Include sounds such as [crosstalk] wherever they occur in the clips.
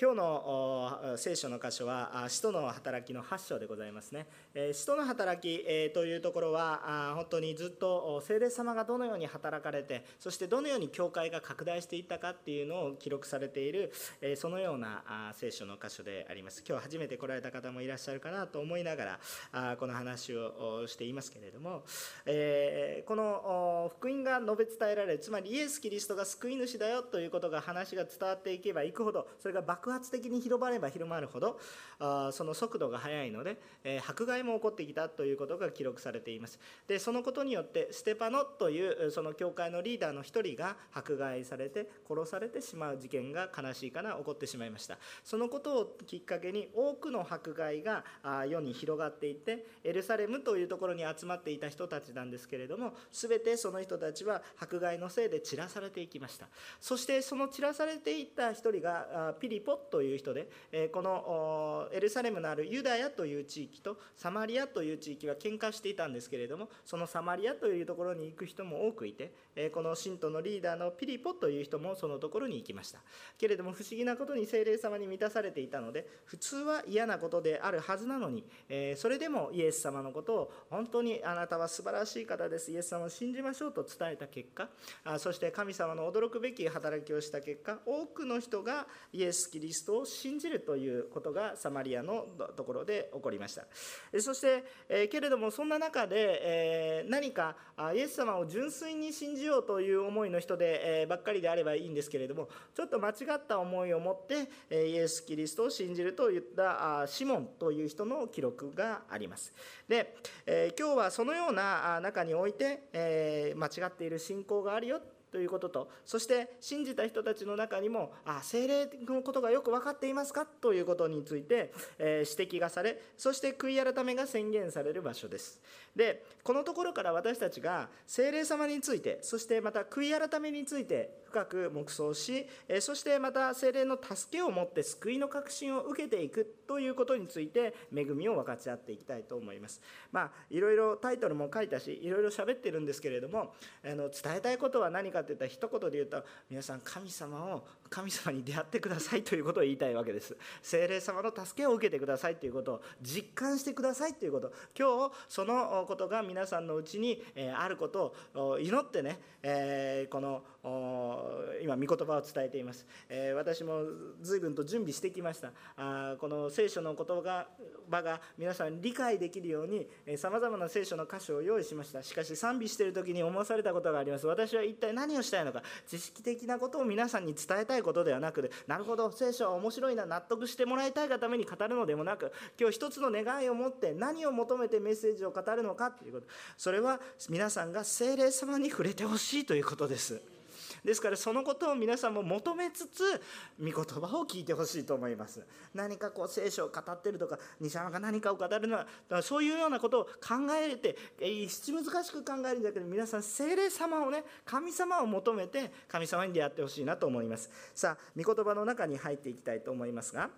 今日の聖書の箇所は使徒の働きの8章でございますね。使徒の働きというところは本当にずっと聖霊様がどのように働かれてそしてどのように教会が拡大していったかっていうのを記録されているそのような聖書の箇所であります。今日初めて来られた方もいらっしゃるかなと思いながらこの話をしていますけれどもこの福音が述べ伝えられるつまりイエス・キリストが救い主だよということが話が伝わっていけばいくほどそれが爆発的に広まれば広まるほどあその速度が速いので、え、迫害も起こってきたということが記録されています。でそのことによってステパノというその教会のリーダーの一人が迫害されて殺されてしまう事件が悲しいかな起こってしまいました。そのことをきっかけに多くの迫害が世に広がっていってエルサレムというところに集まっていた人たちなんですけれども全てその人たちは迫害のせいで散らされていきました。そしてその散らされていった一人がピリポという人でこのエルサレムのあるユダヤという地域とサマリアという地域は喧嘩していたんですけれどもそのサマリアというところに行く人も多くいてこの信徒のリーダーのピリポという人もそのところに行きました。けれども不思議なことに精霊様に満たされていたので普通は嫌なことであるはずなのにそれでもイエス様のことを本当にあなたは素晴らしい方ですイエス様を信じましょうと伝えた結果そして神様の驚くべき働きをした結果多くの人がイエス・キリストリストを信じるということがサマリアのところで起こりました。そして、えけれどもそんな中で、え何かイエス様を純粋に信じようという思いの人で、えばっかりであればいいんですけれどもちょっと間違った思いを持って、えイエス・キリストを信じるといったあシモンという人の記録があります。で、え今日はそのような中において、え間違っている信仰があるよということとそして信じた人たちの中にもあ精霊のことがよく分かっていますかということについて、えー、指摘がされそして悔い改めが宣言される場所です。でこのところから私たちが精霊様についてそしてまた悔い改めについて深く黙想しえそしてまた精霊の助けを持って救いの確信を受けていくということについて恵みを分かち合っていきたいと思います。まあいろいろタイトルも書いたしいろいろ喋ってるんですけれどもあの伝えたいことは何かっていったら一言で言うと皆さん神様を神様に出会ってくださいということを言いたいわけです。精霊様の助けを受けてくださいということ。を実感してくださいということ。今日そのことが皆さんのうちにあることを祈ってねこの今御言葉を伝えています、えー、私も随分と準備してきました。あこの聖書の言葉が皆さん理解できるようにさまざまな聖書の箇所を用意しました。しかし賛美している時に思わされたことがあります。私は一体何をしたいのか知識的なことを皆さんに伝えたいことではなくなるほど聖書は面白いな納得してもらいたいがために語るのでもなく今日一つの願いを持って何を求めてメッセージを語るのかということ。それは皆さんが精霊様に触れてほしいということです。ですからそのことを皆さんも求めつつ御言葉を聞いてほしいと思います。何かこう聖書を語ってるとか西山が何かを語るのはそういうようなことを考えて七難しく考えるんだけど皆さん精霊様をね神様を求めて神様に出会ってほしいなと思います。さあ御言葉の中に入っていきたいと思いますが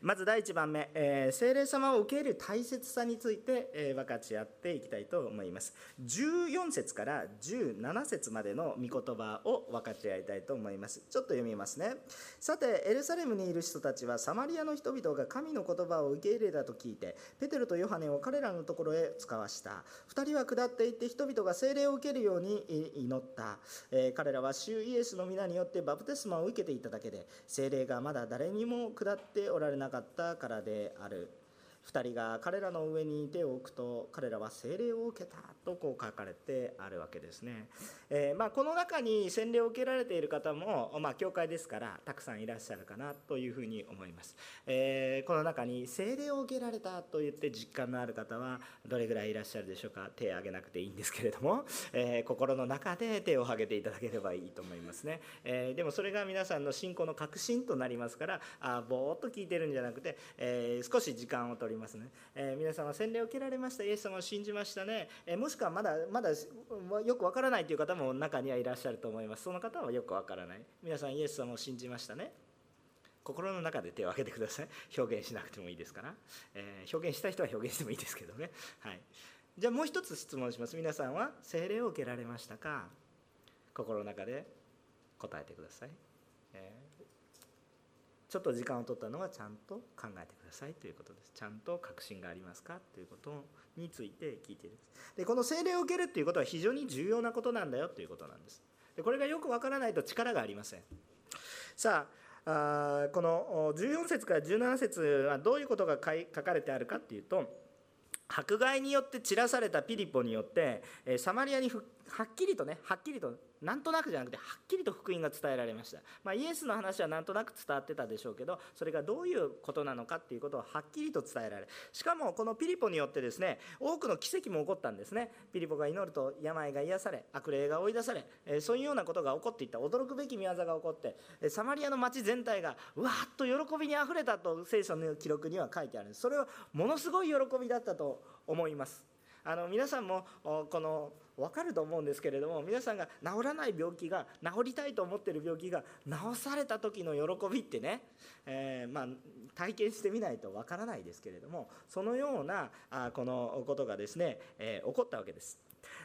まず第1番目、えー、聖霊様を受け入れる大切さについて、えー、分かち合っていきたいと思います。14節から17節までの御言葉を分かち合いたいと思います。ちょっと読みますね。さてエルサレムにいる人たちはサマリアの人々が神の言葉を受け入れたと聞いてペテロとヨハネを彼らのところへ使わした。2人は下っていって人々が聖霊を受けるように祈った、えー、彼らは主イエスの皆によってバプテスマを受けていただけで聖霊がまだ誰にも下っておらられなかったからである。2人が彼らの上に手を置くと彼らは聖霊を受けたとこう書かれてあるわけですね、えー、まあ、この中に洗礼を受けられている方も、まあ、教会ですからたくさんいらっしゃるかなというふうに思います、えー、この中に聖霊を受けられたと言って実感のある方はどれぐらいいらっしゃるでしょうか。手を挙げなくていいんですけれども、えー、心の中で手を挙げていただければいいと思いますね、えでもそれが皆さんの信仰の確信となりますからあぼーっと聞いてるんじゃなくて、え少し時間を取りますね、え皆様洗礼を受けられました。イエス様を信じましたね、えもしくはまだまだよくわからないという方も中にはいらっしゃると思います。その方はよくわからない。皆さんイエス様を信じましたね。心の中で手を挙げてください。表現しなくてもいいですから、えー、表現した人は表現してもいいですけどね。はい。じゃあもう一つ質問します。皆さんは聖霊を受けられましたか？心の中で答えてください、えーちょっと時間を取ったのはちゃんと考えてください。さい。ということですちゃんと確信がありますか？ということについて聞いているでこの聖霊を受けるっていうことは非常に重要なことなんだよということなんです。でこれがよくわからないと力がありません。さああこの14節から17節はどういうことが書かれてあるかっていうと迫害によって散らされたピリポによってサマリアにはっきりとねはっきりとなんとなくじゃなくてはっきりと福音が伝えられました、まあ、イエスの話はなんとなく伝わってたでしょうけどそれがどういうことなのかっていうことをはっきりと伝えられしかもこのピリポによってですね多くの奇跡も起こったんですね。ピリポが祈ると病が癒され悪霊が追い出され、えそういうようなことが起こっていった。驚くべき見業が起こってサマリアの町全体がわーっと喜びにあふれたと聖書の記録には書いてあるんです。それはものすごい喜びだったと思います。あの皆さんもこの分かると思うんですけれども皆さんが治らない病気が治りたいと思ってる病気が治された時の喜びってね、えー、まあ、体験してみないと分からないですけれどもそのようなあこのことがですね、えー、起こったわけです。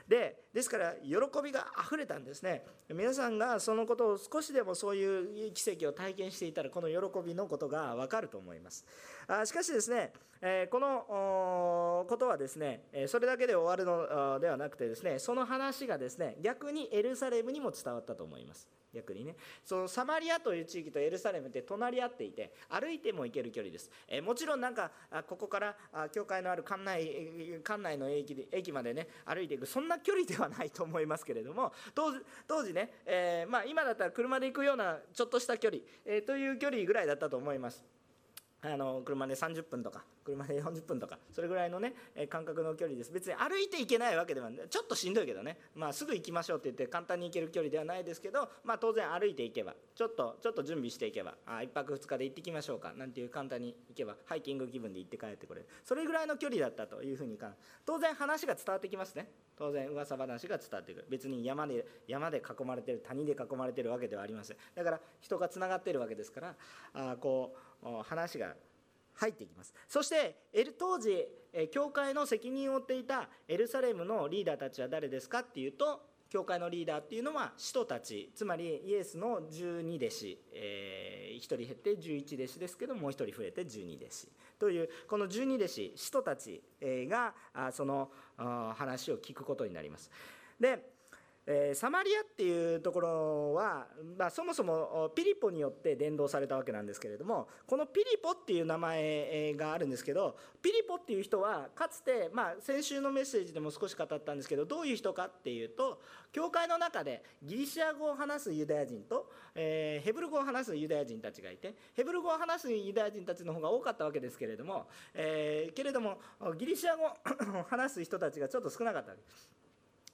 でですから喜びがあふれたんですね。皆さんがそのことを少しでもそういう奇跡を体験していたらこの喜びのことが分かると思います。あしかしですね、えこのことはですねそれだけで終わるのではなくてですねその話がですね逆にエルサレムにも伝わったと思います。逆にね。そのサマリアという地域とエルサレムって隣り合っていて歩いても行ける距離です、えもちろんなんかここから教会のある館内館内の駅で駅までね歩いていく。そんな距離ではないと思いますけれども当時ね、えー、まあ、今だったら車で行くようなちょっとした距離、えー、という距離ぐらいだったと思います。あの車で30分とか車で40分とかそれぐらいのね間隔の距離です。別に歩いて行けないわけではないちょっとしんどいけどね、まあ、すぐ行きましょうって言って簡単に行ける距離ではないですけど、まあ、当然歩いて行けばちょっとちょっと準備していけばあ1泊2日で行ってきましょうかなんていう簡単に行けばハイキング気分で行って帰ってくれる。それぐらいの距離だったというふうに当然話が伝わってきますね。当然噂話が伝わってくる。別に山で山で囲まれてる谷で囲まれてるわけではありません。だから人がつながってるわけですからあこう話が入っていきます。そして当時教会の責任を負っていたエルサレムのリーダーたちは誰ですかっていうと教会のリーダーっていうのは使徒たちつまりイエスの12弟子、えー、1人減って11弟子ですけどもう1人増えて12弟子。というこの12弟子使徒たちがその話を聞くことになります。でえー、サマリアっていうところは、まあ、そもそもピリポによって伝道されたわけなんですけれどもこのピリポっていう名前があるんですけどピリポっていう人はかつて、まあ、先週のメッセージでも少し語ったんですけどどういう人かっていうと教会の中でギリシア語を話すユダヤ人と、えー、ヘブル語を話すユダヤ人たちがいてヘブル語を話すユダヤ人たちの方が多かったわけですけれども、えー、けれどもギリシア語を話す人たちがちょっと少なかったわけです。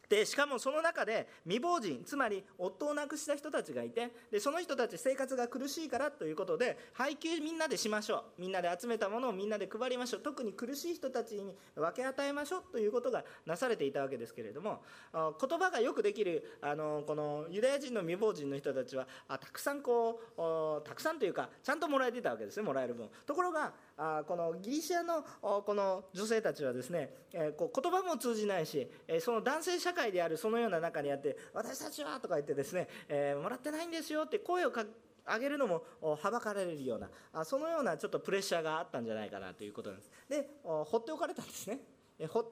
でしかもその中で未亡人つまり夫を亡くした人たちがいてでその人たち生活が苦しいからということで配給みんなでしましょう。みんなで集めたものをみんなで配りましょう。特に苦しい人たちに分け与えましょうということがなされていたわけですけれども言葉がよくできるあのこのユダヤ人の未亡人の人たちはあたくさんこうたくさんというかちゃんともらえてたわけですねもらえる分。ところがあこのギリシアのこの女性たちはですね、えこう言葉も通じないし、えその男性社会であるそのような中にあって私たちはとか言ってですね、えもらってないんですよって声をか上げるのもはばかられるようなあそのようなちょっとプレッシャーがあったんじゃないかなということなんです。で放っておかれたんですね。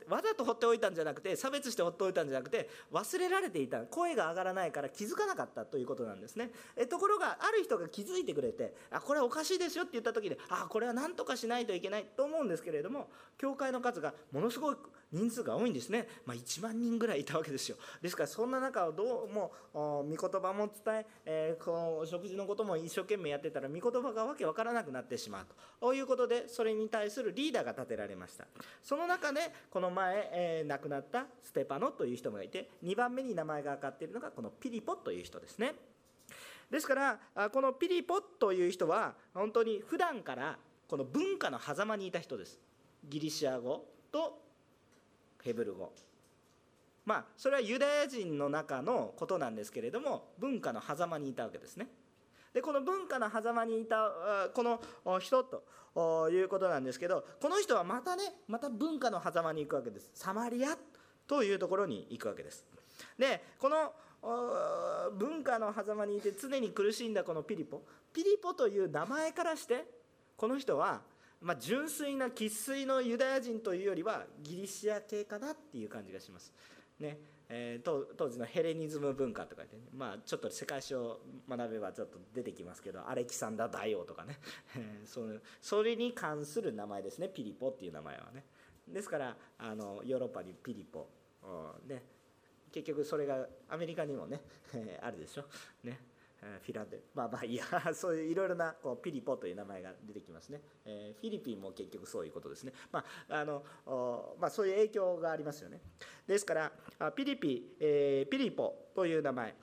わざと放っておいたんじゃなくて差別して放っておいたんじゃなくて忘れられていた。声が上がらないから気づかなかったということなんですね。えところがある人が気づいてくれてあこれはおかしいですよって言った時であこれは何とかしないといけないと思うんですけれども教会の数がものすごい人数が多いんですね、まあ、1万人ぐらいいたわけですよ。ですからそんな中をどうも御言葉も伝ええー、この食事のことも一生懸命やってたら御言葉がわけわからなくなってしまうと。いうことでそれに対するリーダーが立てられました。その中でこの前、えー、亡くなったステパノという人がいて2番目に名前が挙がっているのがこのピリポという人ですね。ですからこのピリポという人は本当に普段からこの文化の狭間にいた人です。ギリシア語とヘブル語。まあそれはユダヤ人の中のことなんですけれども文化の狭間にいたわけですね。でこの文化の狭間にいたこの人ということなんですけどこの人はまたねまた文化の狭間に行くわけです。サマリアというところに行くわけです。でこの文化の狭間にいて常に苦しんだこのピリポ。ピリポという名前からしてこの人は、まあ、純粋な生粋のユダヤ人というよりはギリシア系かなっていう感じがします。ね。えー、当時のヘレニズム文化とかで、ね、まあ、ちょっと世界史を学べばちょっと出てきますけどアレキサンダー大王とかね。[laughs] そそれに関する名前ですね。ピリポっていう名前はね。ですからあのヨーロッパにピリポ、ね、結局それがアメリカにもね [laughs] あるでしょ。ね。フィラデまあまあいや [laughs] そういういろいろなこうピリポという名前が出てきますね、え、フィリピンも結局そういうことですね。まああのまあ、そういう影響がありますよね。ですからピリピ、え、ピリポという名前。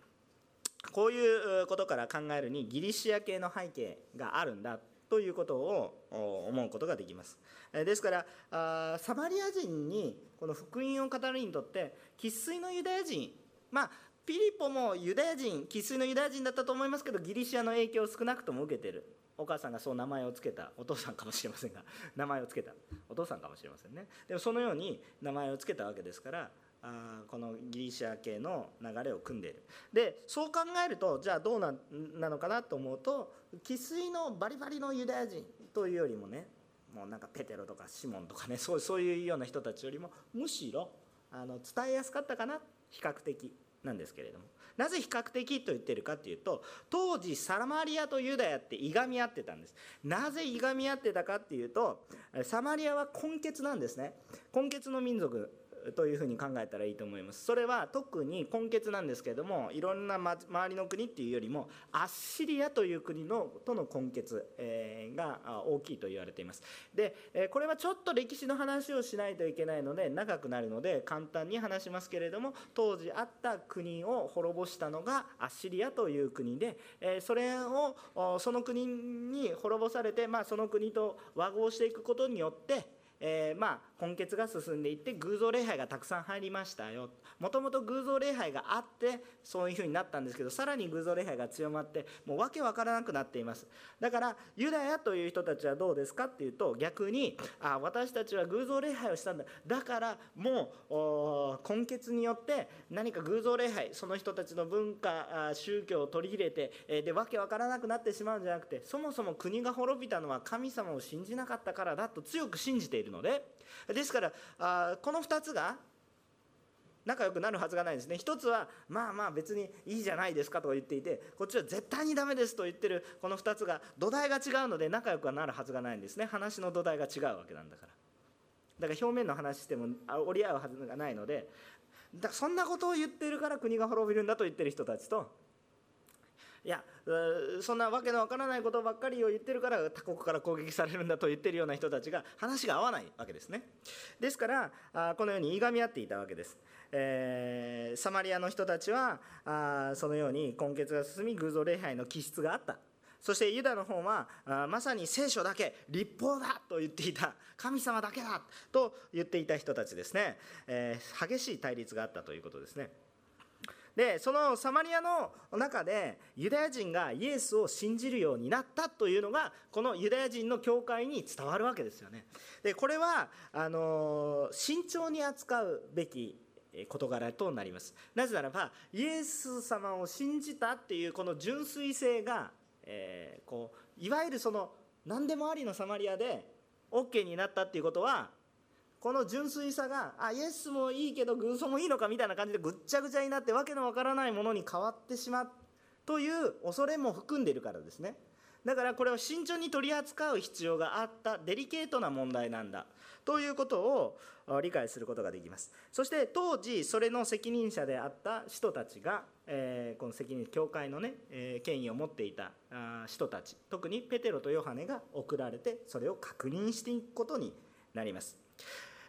こういうことから考えるにギリシア系の背景があるんだということを思うことができます。ですからサマリア人にこの福音を語るにとって生粋のユダヤ人まあピリポもユダヤ人生粋のユダヤ人だったと思いますけどギリシアの影響を少なくとも受けてる。お母さんがそう名前を付けたお父さんかもしれませんが。名前を付けた。お父さんかもしれませんね。でもそのように名前を付けたわけですからあこのギリシア系の流れを組んでいる。でそう考えるとじゃあどうななのかなと思うと生粋のバリバリのユダヤ人というよりもねもうなんかペテロとかシモンとかねそうそういうような人たちよりもむしろあの伝えやすかったかな。比較的。なんですけれども。なぜ比較的と言ってるかっていうと当時サマリアとユダヤっていがみ合ってたんです。なぜいがみ合ってたかっていうとサマリアは根血なんですね。根血の民族。というふうに考えたらいいと思います。それは特に根血なんですけれどもいろんなま周りの国っていうよりもアッシリアという国のとの根血、えが大きいと言われています。でえこれはちょっと歴史の話をしないといけないので長くなるので簡単に話しますけれども当時あった国を滅ぼしたのがアッシリアという国でえそれをその国に滅ぼされて、まあ、その国と和合していくことによってえー、まあ根血が進んでいって偶像礼拝がたくさん入りましたよ。もともと偶像礼拝があってそういうふうになったんですけどさらに偶像礼拝が強まってもう訳わからなくなっています。だからユダヤという人たちはどうですかっていうと逆にあ私たちは偶像礼拝をしたんだ。だからもう根血によって何か偶像礼拝その人たちの文化宗教を取り入れてでわけわからなくなってしまうんじゃなくてそもそも国が滅びたのは神様を信じなかったからだと強く信じているのでですからあこの2つが仲良くなるはずがないんですね。一つはまあまあ別にいいじゃないですかと言っていてこっちは絶対にダメですと言ってるこの2つが土台が違うので仲良くはなるはずがないんですね。話の土台が違うわけなんだから。だから表面の話しても折り合うはずがないのでだそんなことを言ってるから国が滅びるんだと言ってる人たちといやそんなわけのわからないことばっかりを言ってるから他国から攻撃されるんだと言ってるような人たちが話が合わないわけですね。ですからあこのようにいがみ合っていたわけです、えー、サマリアの人たちはあそのように根血が進み偶像礼拝の気質があった。そしてユダの方はまさに聖書だけ立法だと言っていた。神様だけだと言っていた人たちですね、えー、激しい対立があったということですね。でそのサマリアの中でユダヤ人がイエスを信じるようになったというのがこのユダヤ人の教会に伝わるわけですよね。でこれはあの慎重に扱うべき事柄となります。なぜならばイエス様を信じたっていうこの純粋性が、えー、こういわゆるその何でもありのサマリアで OK になったっていうことはこの純粋さがあイエスもいいけど偶像もいいのかみたいな感じでぐっちゃぐちゃになってわけのわからないものに変わってしまう。という恐れも含んでいるからですね。だからこれは慎重に取り扱う必要があった。デリケートな問題なんだ。ということを理解することができます。そして当時それの責任者であった人たちが、えー、この責任教会のね、えー、権威を持っていた人たち。特にペテロとヨハネが送られてそれを確認していくことになります。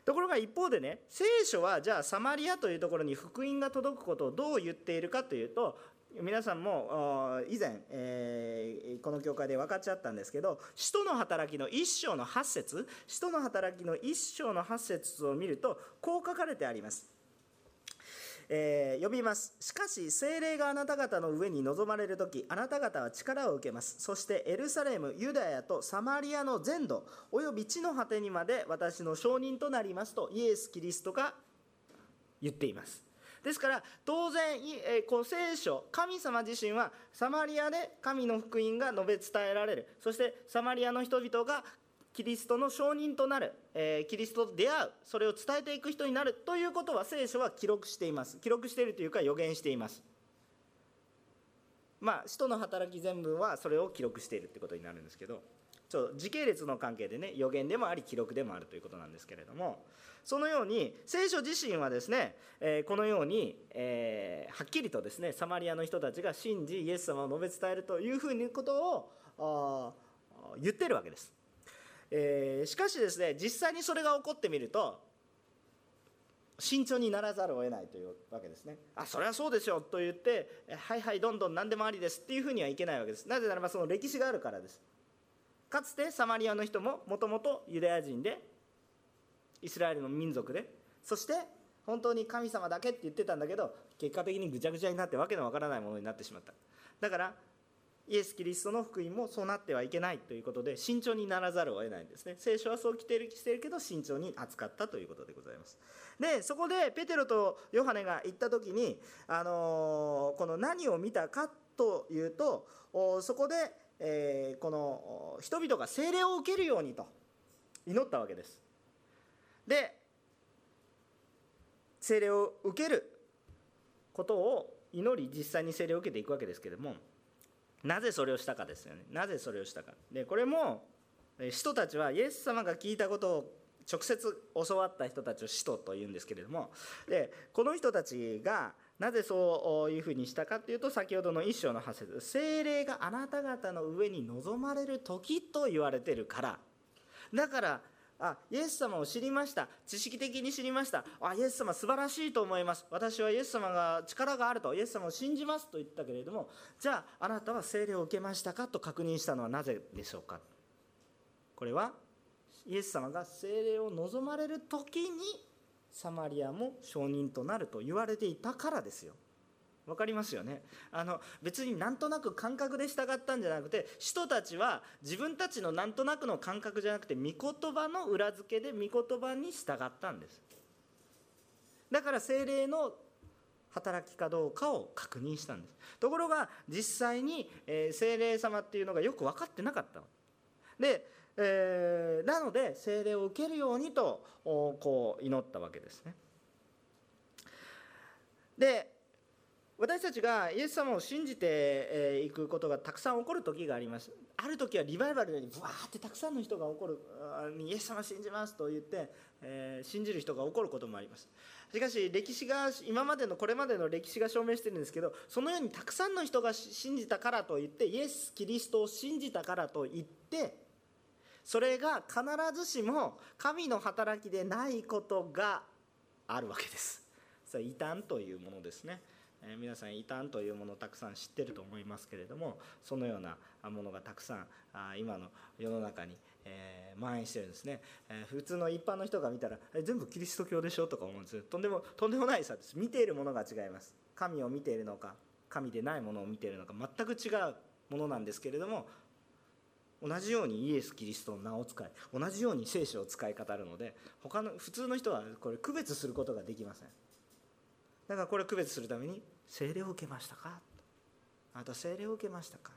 ところが一方でね聖書はじゃあサマリアというところに福音が届くことをどう言っているかというと皆さんも以前、えー、この教会で分かっちゃったんですけど使徒の働きの一章の8節使徒の働きの一章の8節を見るとこう書かれてあります。えー、呼びます。しかし精霊があなた方の上に臨まれる時あなた方は力を受けます。そしてエルサレムユダヤとサマリアの全土および地の果てにまで私の証人となりますとイエス・キリストが言っています。ですから当然、えこう聖書神様自身はサマリアで神の福音が述べ伝えられる。そしてサマリアの人々がキリストの証人となる、えキリストと出会うそれを伝えていく人になるということは聖書は記録しています。記録しているというか予言しています。まあ使徒の働き全文はそれを記録しているってことになるんですけどちょ時系列の関係でね予言でもあり記録でもあるということなんですけれどもそのように聖書自身はですね、えこのように、えはっきりとですねサマリアの人たちが信じイエス様を述べ伝えるというふうにことを言ってるわけです、えしかしですね実際にそれが起こってみると慎重にならざるを得ないというわけですね。あそれはそうでしょと言ってはいはいどんどん何でもありですっていうふうにはいけないわけです。なぜならばその歴史があるからです。かつてサマリアの人ももともとユダヤ人でイスラエルの民族でそして本当に神様だけって言ってたんだけど結果的にぐちゃぐちゃになってわけのわからないものになってしまっただからイエス・キリストの福音もそうなってはいけないということで慎重にならざるを得ないんですね。聖書はそう来てるしてるけど慎重に扱ったということでございます。でそこでペテロとヨハネが行った時に、あの、この何を見たかというとそこで、えー、この人々が聖霊を受けるようにと祈ったわけです。で聖霊を受けることを祈り実際に聖霊を受けていくわけですけれどもなぜそれをしたかですよね。なぜそれをしたか。でこれも使徒たちはイエス様が聞いたことを直接教わった人たちを使徒というんですけれどもでこの人たちがなぜそういうふうにしたかというと先ほどの一章の発節精霊があなた方の上に望まれる時と言われてるから。だからあイエス様を知りました。知識的に知りました。あイエス様素晴らしいと思います。私はイエス様が力があると。イエス様を信じますと言ったけれどもじゃああなたは聖霊を受けましたかと確認したのはなぜでしょうか。これはイエス様が聖霊を望まれる時にサマリアも証人となると言われていたからですよ。分かりますよね。あの別になんとなく感覚で従ったんじゃなくて人たちは自分たちのなんとなくの感覚じゃなくて御言葉の裏付けで御言葉に従ったんです。だから精霊の働きかどうかを確認したんです。ところが実際に、えー、精霊様っていうのがよく分かってなかったで、えー、なので精霊を受けるようにとこう祈ったわけですね。で私たちがイエス様を信じていくことがたくさん起こる時があります。ある時はリバイバルでブワーってたくさんの人が起こるイエス様信じますと言って、えー、信じる人が起こることもあります。しかし歴史が今までのこれまでの歴史が証明してるんですけどそのようにたくさんの人が信じたからといってイエス・キリストを信じたからといってそれが必ずしも神の働きでないことがあるわけです。それ異端というものですね。え皆さん異端というものをたくさん知ってると思いますけれどもそのようなものがたくさんあ今の世の中に、え、蔓延してるんですね、え、普通の一般の人が見たらえ全部キリスト教でしょとか思うんですとんでもとんでもない差です。見ているものが違います。神を見ているのか神でないものを見ているのか全く違うものなんですけれども同じようにイエス・キリストの名を使い同じように聖書を使い語るので他の普通の人はこれ区別することができません。だからこれを区別するために聖霊を受けましたか？あなた聖霊を受けましたか？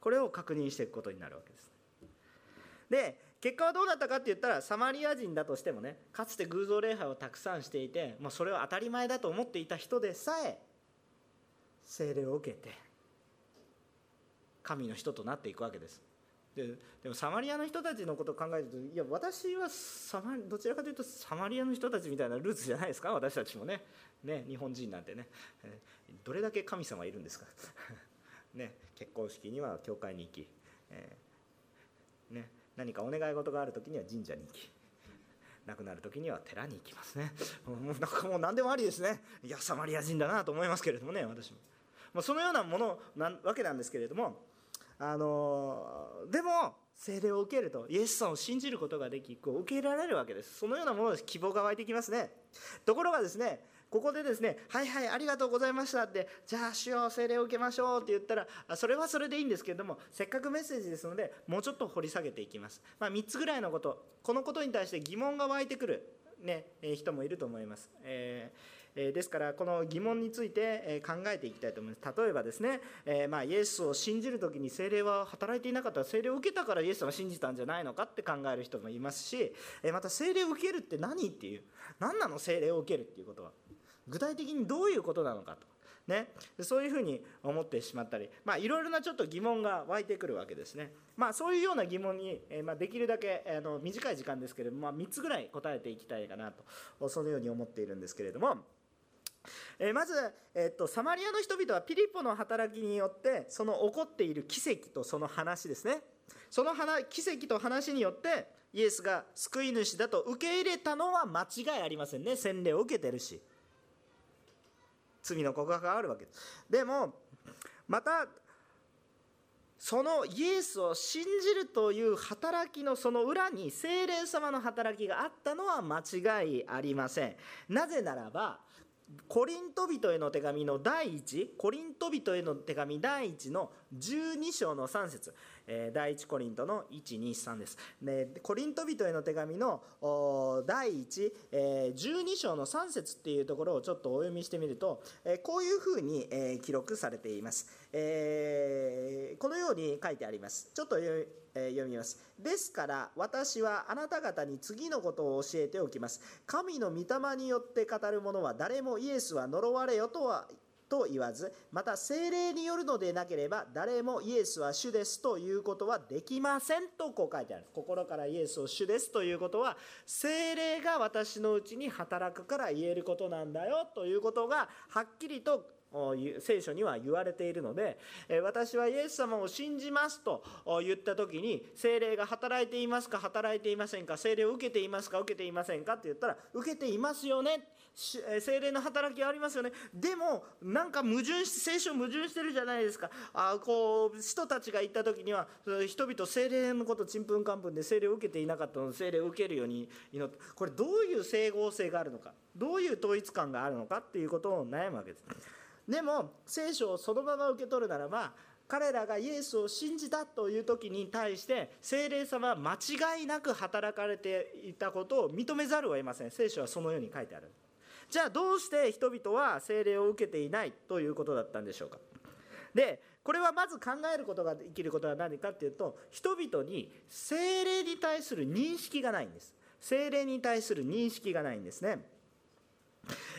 これを確認していくことになるわけです。で結果はどうだったかって言ったらサマリア人だとしてもねかつて偶像礼拝をたくさんしていて、まあ、それを当たり前だと思っていた人でさえ聖霊を受けて神の人となっていくわけです。ででもサマリアの人たちのことを考えるといや私はサマどちらかというとサマリアの人たちみたいなルーツじゃないですか？私たちもね。ね日本人なんてね、え、どれだけ神様いるんですか？[laughs] ね結婚式には教会に行き、えー、ね、何かお願い事がある時には神社に行き亡くなる時には寺に行きますね。もうなんかもう何でもありですね。いやサマリア人だなと思いますけれどもね私も、まあ、そのようなものなわけなんですけれどもあのでも聖霊を受けるとイエス様を信じることができこう受け入れられるわけです。そのようなものです。希望が湧いてきますね。ところがですねここでですね「はいはいありがとうございました」って「じゃあ主よ聖霊を受けましょう」って言ったらそれはそれでいいんですけれどもせっかくメッセージですのでもうちょっと掘り下げていきます、まあ、3つぐらいのこと。このことに対して疑問が湧いてくる、ね、人もいると思います、えーえですからこの疑問について、考えていきたいと思います例えばですね、えまあ、イエスを信じる時に精霊は働いていなかったら精霊を受けたからイエスは信じたんじゃないのかって考える人もいますし、えまた精霊を受けるって何っていう何なの精霊を受けるっていうことは具体的にどういうことなのかとね、そういうふうに思ってしまったり、まあ、いろいろなちょっと疑問が湧いてくるわけですね。まあ、そういうような疑問に、えまあ、できるだけあの短い時間ですけれども、まあ、3つぐらい答えていきたいかなとそのように思っているんですけれども。えまず、えっと、サマリアの人々はピリポの働きによってその起こっている奇跡とその話ですね。その奇跡と話によってイエスが救い主だと受け入れたのは間違いありませんね。洗礼を受けてるし。罪の告白があるわけです。でもまたそのイエスを信じるという働きのその裏に精霊様の働きがあったのは間違いありません。なぜならばコリント人への手紙の第1コリント人への手紙第1の12章の3節え第1コリントの123です。でコリント人への手紙の第1、12章の3節っていうところをちょっとお読みしてみるとえこういうふうに記録されています。えこのように書いてあります。ちょっとえ読みます。ですから私はあなた方に次のことを教えておきます。神の御霊によって語る者は誰もイエスは呪われよとはと言わずまた精霊によるのでなければ誰もイエスは主ですということはできませんとこう書いてある心からイエスを主ですということは精霊が私のうちに働くから言えることなんだよということがはっきりと聖書には言われているので私はイエス様を信じますと言った時に精霊が働いていますか働いていませんか精霊を受けていますか受けていませんかって言ったら受けていますよね。精霊の働きありますよね。でもなんか矛盾して聖書矛盾してるじゃないですか。あこう人たちが言った時には人々精霊のことちんぷんかんぷんで精霊を受けていなかったので精霊を受けるように祈ってこれどういう整合性があるのかどういう統一感があるのかっていうことを悩むわけです。でも聖書をそのまま受け取るならば彼らがイエスを信じたという時に対して聖霊様は間違いなく働かれていたことを認めざるを得ません。聖書はそのように書いてある。じゃあどうして人々は聖霊を受けていないということだったんでしょうか。でこれはまず考えることができることは何かっていうと人々に聖霊に対する認識がないんです。聖霊に対する認識がないんですね。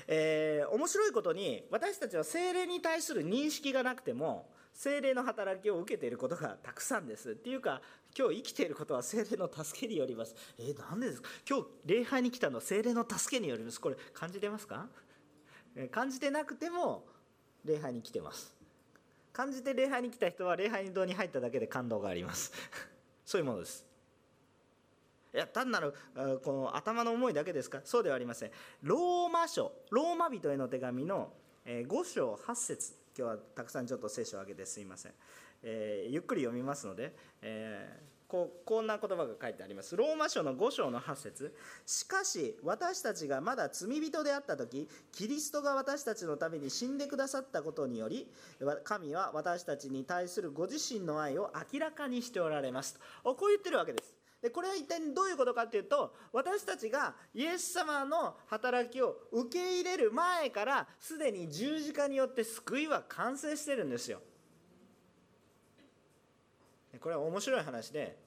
えー、面白いことに私たちは精霊に対する認識がなくても精霊の働きを受けていることがたくさんです。っていうか今日生きていることは精霊の助けによります。えー、なんでですか？今日礼拝に来たのは精霊の助けによります。これ感じてますか？感じてなくても礼拝に来てます。感じて礼拝に来た人は礼拝堂に入っただけで感動があります。[laughs] そういうものです。いや単なるこの頭の思いだけですか？そうではありません。ローマ書ローマ人への手紙の5章8節。今日はたくさんちょっと聖書を挙げてすいません、えー、ゆっくり読みますので、えーここんな言葉が書いてあります。ローマ書の5章の8節。しかし私たちがまだ罪人であった時キリストが私たちのために死んでくださったことにより神は私たちに対するご自身の愛を明らかにしておられます。とこう言ってるわけです。でこれは一体どういうことかっていうと私たちがイエス様の働きを受け入れる前からすでに十字架によって救いは完成してるんですよ。これは面白い話で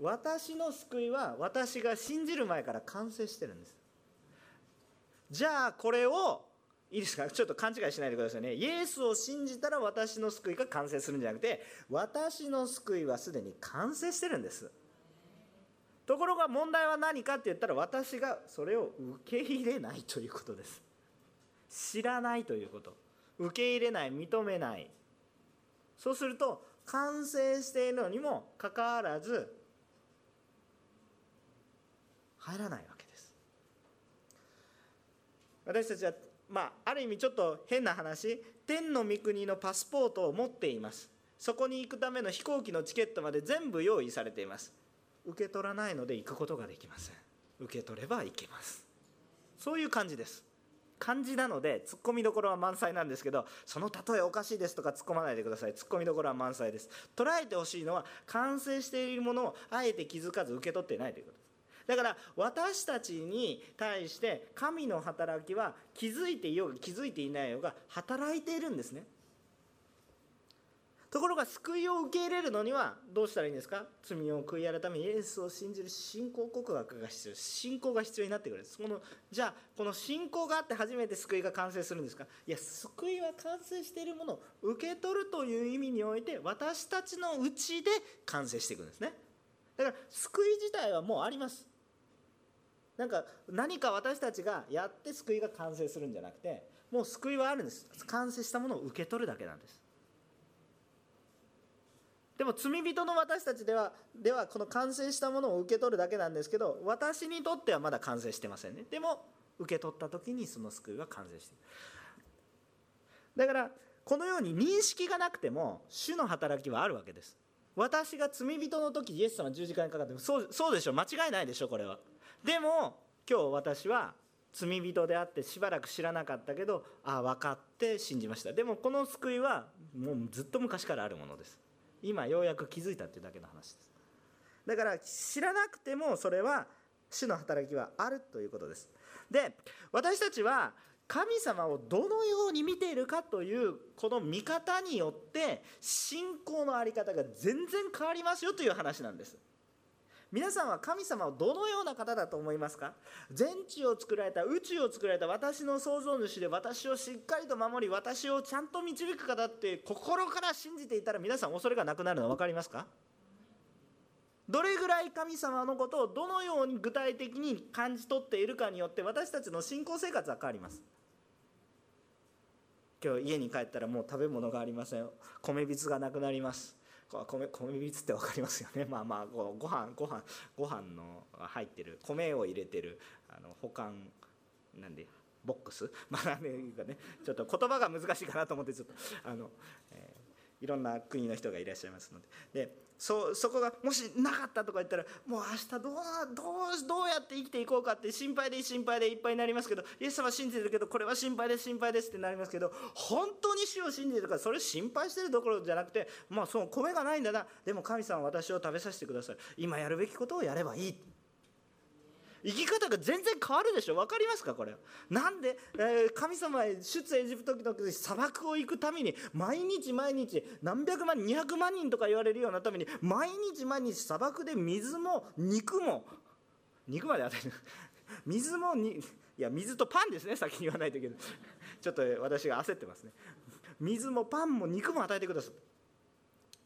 私の救いは私が信じる前から完成してるんです。じゃあこれをいいですか？[laughs] ちょっと勘違いしないでくださいね。イエスを信じたら私の救いが完成するんじゃなくて私の救いはすでに完成してるんです。ところが問題は何かって言ったら私がそれを受け入れないということです。知らないということ。受け入れない認めない。そうすると完成しているのにもかかわらず入らないわけです。私たちはまあ、ある意味ちょっと変な話天の御国のパスポートを持っています。そこに行くための飛行機のチケットまで全部用意されています。受け取らないので行くことができません。受け取れば行けます。そういう感じです。漢字なのでツッコミどころは満載なんですけどその例えおかしいですとか突っ込まないでください。ツッコミどころは満載です。捉えてほしいのは完成しているものをあえて気づかず受け取ってないということ。ですだから私たちに対して神の働きは気づいていようが気づいていないようが働いているんですね。ところが救いを受け入れるのにはどうしたらいいんですか？罪を悔い改めイエスを信じる信仰告白が必要信仰が必要になってくるんです。このじゃあこの信仰があって初めて救いが完成するんですか？いや救いは完成しているものを受け取るという意味において私たちのうちで完成していくんですね。だから救い自体はもうあります。なんか何か私たちがやって救いが完成するんじゃなくてもう救いはあるんです。完成したものを受け取るだけなんです。でも罪人の私たちではではこの完成したものを受け取るだけなんですけど私にとってはまだ完成してませんね。でも受け取った時にその救いは完成してる。だからこのように認識がなくても主の働きはあるわけです。私が罪人の時イエス様十字架にかかってそうそうでしょ。間違いないでしょこれは。でも今日私は罪人であってしばらく知らなかったけどああ分かって信じました。でもこの救いはもうずっと昔からあるものです。今ようやく気づいたっていうだけの話です。だから知らなくてもそれは主の働きはあるということです。で私たちは神様をどのように見ているかというこの見方によって信仰の在り方が全然変わりますよという話なんです。皆さんは神様をどのような方だと思いますか？全地を作られた宇宙を作られた私の創造主で私をしっかりと守り私をちゃんと導く方って心から信じていたら皆さん恐れがなくなるの分かりますか？どれぐらい神様のことをどのように具体的に感じ取っているかによって私たちの信仰生活は変わります。今日家に帰ったらもう食べ物がありません。米びつがなくなります。米米びつって分かりますよね。[laughs] まあまあごご飯ご飯ご飯の入ってる米を入れてるあの保管なんでボックス？[laughs] まあねかね。ちょっと言葉が難しいかなと思ってちょっとあの、えー、いろんな国の人がいらっしゃいますので。でそそこがもしなかったとか言ったらもう明日どうどうどうやって生きていこうかって心配で心配でいっぱいになりますけどイエス様信じてるけどこれは心配です心配ですってなりますけど本当に死を信じてるからそれ心配してるどころじゃなくてまあその米がないんだな。でも神様は私を食べさせてください。今やるべきことをやればいい。生き方が全然変わるでしょ？分かりますかこれ？なんで、えー、神様へ出エジプトの砂漠を行くために毎日毎日何百万200万人とか言われるようなために毎日毎日砂漠で水も肉も肉まで当てる。[laughs] 水もにいや水とパンですね。先に言わないといけない。ちょっと私が焦ってますね。水もパンも肉も与えてください。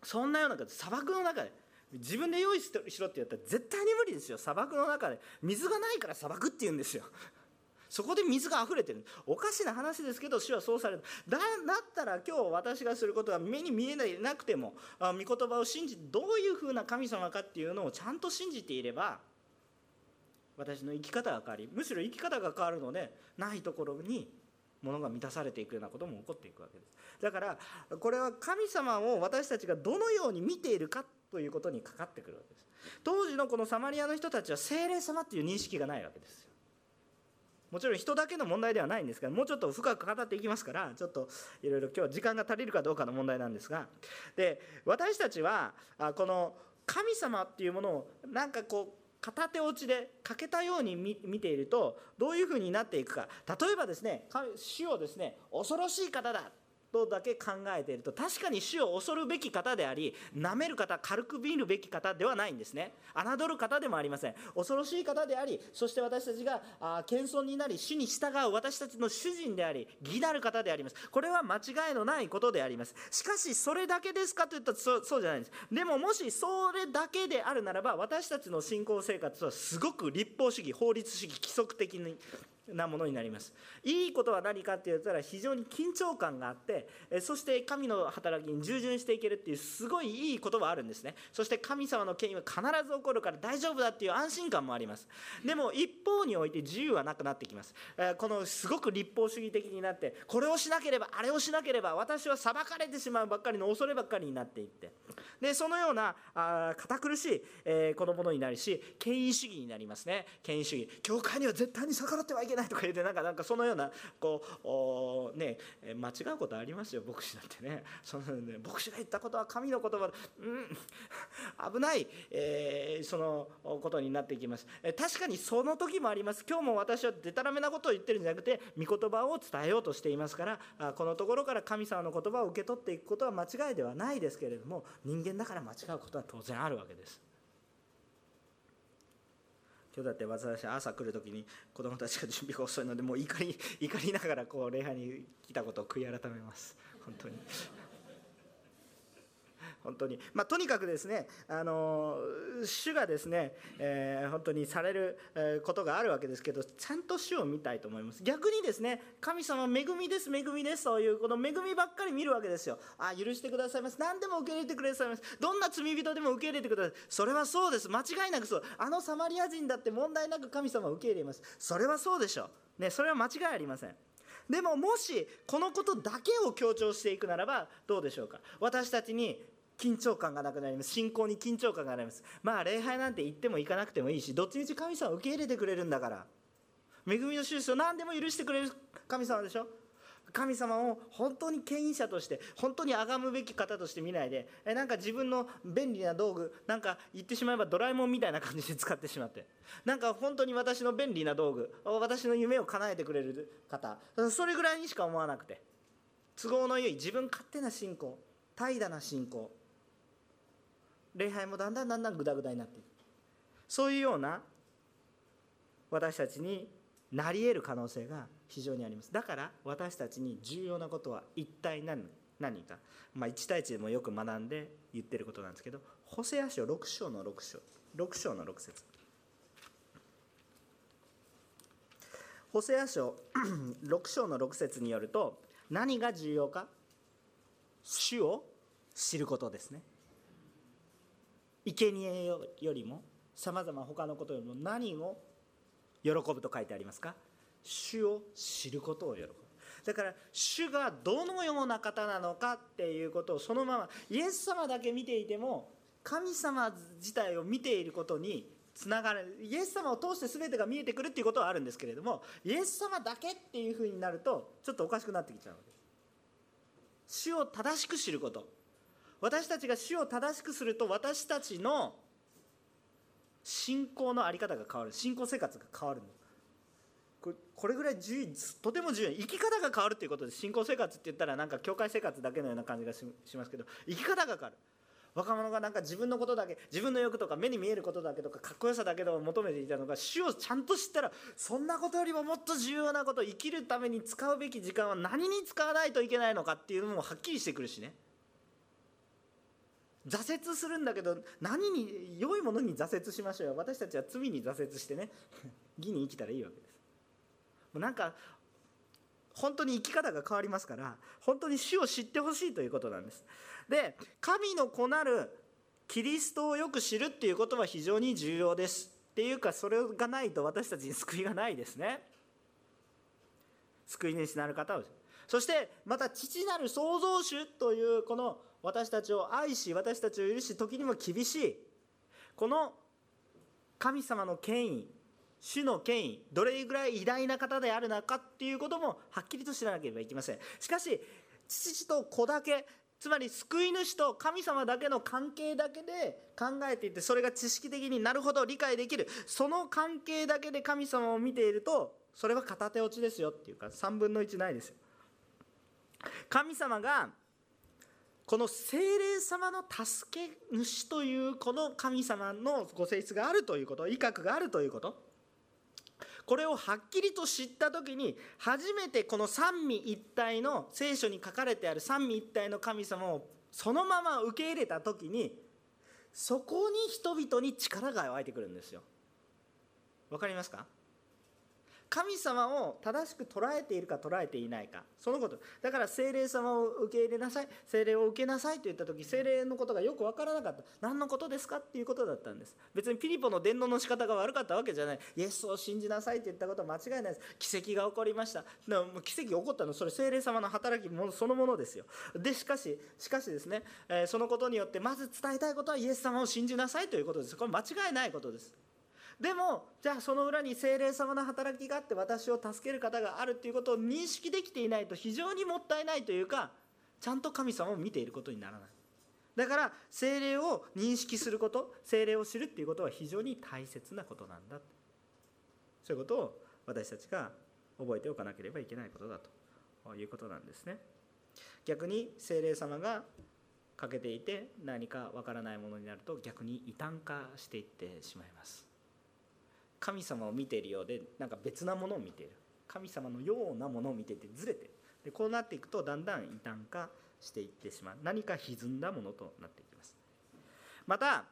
そんなような砂漠の中で。自分で用意しろってやったら絶対に無理ですよ。砂漠の中で。水がないから砂漠って言うんですよ。[laughs] そこで水が溢れてる。おかしな話ですけど主はそうされる。だだったら今日私がすることは目に見えないなくてもあ御言葉を信じどういうふうな神様かっていうのをちゃんと信じていれば私の生き方が変わりむしろ生き方が変わるのでないところに物が満たされていくようなことも起こっていくわけです。だからこれは神様を私たちがどのように見ているかということにかかってくるわけです。当時のこのサマリアの人たちは精霊様っていう認識がないわけですよ。もちろん人だけの問題ではないんですがもうちょっと深く語っていきますからちょっといろいろ今日時間が足りるかどうかの問題なんですが。で私たちはこの神様っていうものをなんかこう片手落ちで欠けたように見ているとどういうふうになっていくか。例えばですね主をですね恐ろしい方だ。とだけ考えていると確かに主を恐るべき方であり舐める方軽く見るべき方ではないんですね。侮る方でもありません。恐ろしい方でありそして私たちがあ謙遜になり主に従う私たちの主人であり義なる方であります。これは間違いのないことであります。しかしそれだけですかといったらそそうじゃないんです。でももしそれだけであるならば私たちの信仰生活はすごく立法主義法律主義規則的になものになります。いいことは何かって言ったら非常に緊張感があってそして神の働きに従順していけるっていうすごいいいことはあるんですね。そして神様の権威は必ず起こるから大丈夫だっていう安心感もあります。でも一方において自由はなくなってきます。このすごく立法主義的になってこれをしなければあれをしなければ私は裁かれてしまうばっかりの恐ればっかりになっていって。でそのようなあ堅苦しい、えー、このものになるし権威主義になりますね。権威主義。教会には絶対に逆らってはいけない。ないとか言ってなんかなんかそのようなこうね間違うことありますよ牧師なんてね。そのね牧師が言ったことは神の言葉うん。危ない、えー、そのことになっていきます。確かにその時もあります。今日も私はでたらめなことを言ってるんじゃなくて御言葉を伝えようとしていますからこのところから神様の言葉を受け取っていくことは間違いではないですけれども人間だから間違うことは当然あるわけです。今日だって私朝来る時に子供たちが準備が遅いのでもう怒り怒りながらこう礼拝に来たことを悔い改めます。本当に。本当に、まあ、とにかくですね、あの主がですね、えー、本当にされることがあるわけですけど、ちゃんと主を見たいと思います。逆にですね、神様、恵みです、恵みです、そういう、この恵みばっかり見るわけですよ。あ、許してくださいます。何でも受け入れてくださいます。どんな罪人でも受け入れてください。それはそうです。間違いなくそう。あのサマリア人だって問題なく神様を受け入れます。それはそうでしょう。ね、それは間違いありません。でももしこのことだけを強調していくならばどうでしょうか私たちに緊張感がなくなります。信仰に緊張感があります。まあ礼拝なんて言っても行かなくてもいいしどっちみち神様を受け入れてくれるんだから。恵みの印を何でも許してくれる神様でしょ？神様を本当に牽引者として本当に崇むべき方として見ないでえなんか自分の便利な道具なんか言ってしまえばドラえもんみたいな感じで使ってしまって。なんか本当に私の便利な道具私の夢を叶えてくれる方。それぐらいにしか思わなくて。都合のいい自分勝手な信仰怠惰な信仰。礼拝もだんだんだんだんグダグダになっていく。そういうような私たちになり得る可能性が非常にあります。だから私たちに重要なことは一体何何か、まあ、1対1でもよく学んで言ってることなんですけどホセア書6章の6章。6章の6節。ホセア書 [clears throat] 6章の6節によると何が重要か？主を知ることですね。生贄よりもさまざま他のことよりも何を喜ぶと書いてありますか？主を知ることを喜ぶ。だから主がどのような方なのかっていうことをそのままイエス様だけ見ていても神様自体を見ていることにつながる。イエス様を通して全てが見えてくるっていうことはあるんですけれどもイエス様だけっていうふうになるとちょっとおかしくなってきちゃうわけ。です主を正しく知ること。私たちが主を正しくすると私たちの信仰の在り方が変わる。信仰生活が変わるの。これこれぐらい重とても重要生き方が変わるということで信仰生活って言ったらなんか教会生活だけのような感じがしますけど生き方が変わる。若者がなんか自分のことだけ自分の欲とか目に見えることだけとかかっこよさだけを求めていたのが主をちゃんと知ったらそんなことよりももっと重要なこと生きるために使うべき時間は何に使わないといけないのかっていうのもはっきりしてくるしね。挫折するんだけど何に良いものに挫折しましょうよ。私たちは罪に挫折してね [laughs] 義に生きたらいいわけです。もうなんか本当に生き方が変わりますから本当に死を知ってほしいということなんです。で神の子なるキリストをよく知るっていうことは非常に重要です。っていうかそれがないと私たちに救いがないですね。救い主なる方をそしてまた父なる創造主というこの私たちを愛し私たちを許し時にも厳しい。この神様の権威主の権威どれぐらい偉大な方であるのかっていうこともはっきりと知らなければいけません。しかし父と子だけつまり救い主と神様だけの関係だけで考えていてそれが知識的になるほど理解できる。その関係だけで神様を見ているとそれは片手落ちですよっていうか3分の1ないですよ。神様がこの精霊様の助け主というこの神様のご性質があるということ威嚇があるということこれをはっきりと知った時に初めてこの三位一体の聖書に書かれてある三位一体の神様をそのまま受け入れた時にそこに人々に力が湧いてくるんですよ。わかりますか？神様を正しく捉えているか捉えていないか。そのこと。だから精霊様を受け入れなさい。精霊を受けなさいと言った時精霊のことがよく分からなかった。何のことですかっていうことだったんです。別にピリポの伝道の仕方が悪かったわけじゃない。イエスを信じなさいと言ったことは間違いないです。奇跡が起こりました。奇跡起こったの。それ精霊様の働きそのものですよ。でしかししかしですね、え、そのことによってまず伝えたいことはイエス様を信じなさいということです。これ間違いないことです。でもじゃあその裏に精霊様の働きがあって私を助ける方があるっていうことを認識できていないと非常にもったいないというかちゃんと神様を見ていることにならない。だから精霊を認識すること精霊を知るっていうことは非常に大切なことなんだそういうことを私たちが覚えておかなければいけないことだということなんですね。逆に精霊様が欠けていて何かわからないものになると逆に異端化していってしまいます。神様を見ているようでなんか別なものを見ている。神様のようなものを見ていてずれてでこうなっていくとだんだん異端化していってしまう。何か歪んだものとなっていきます。また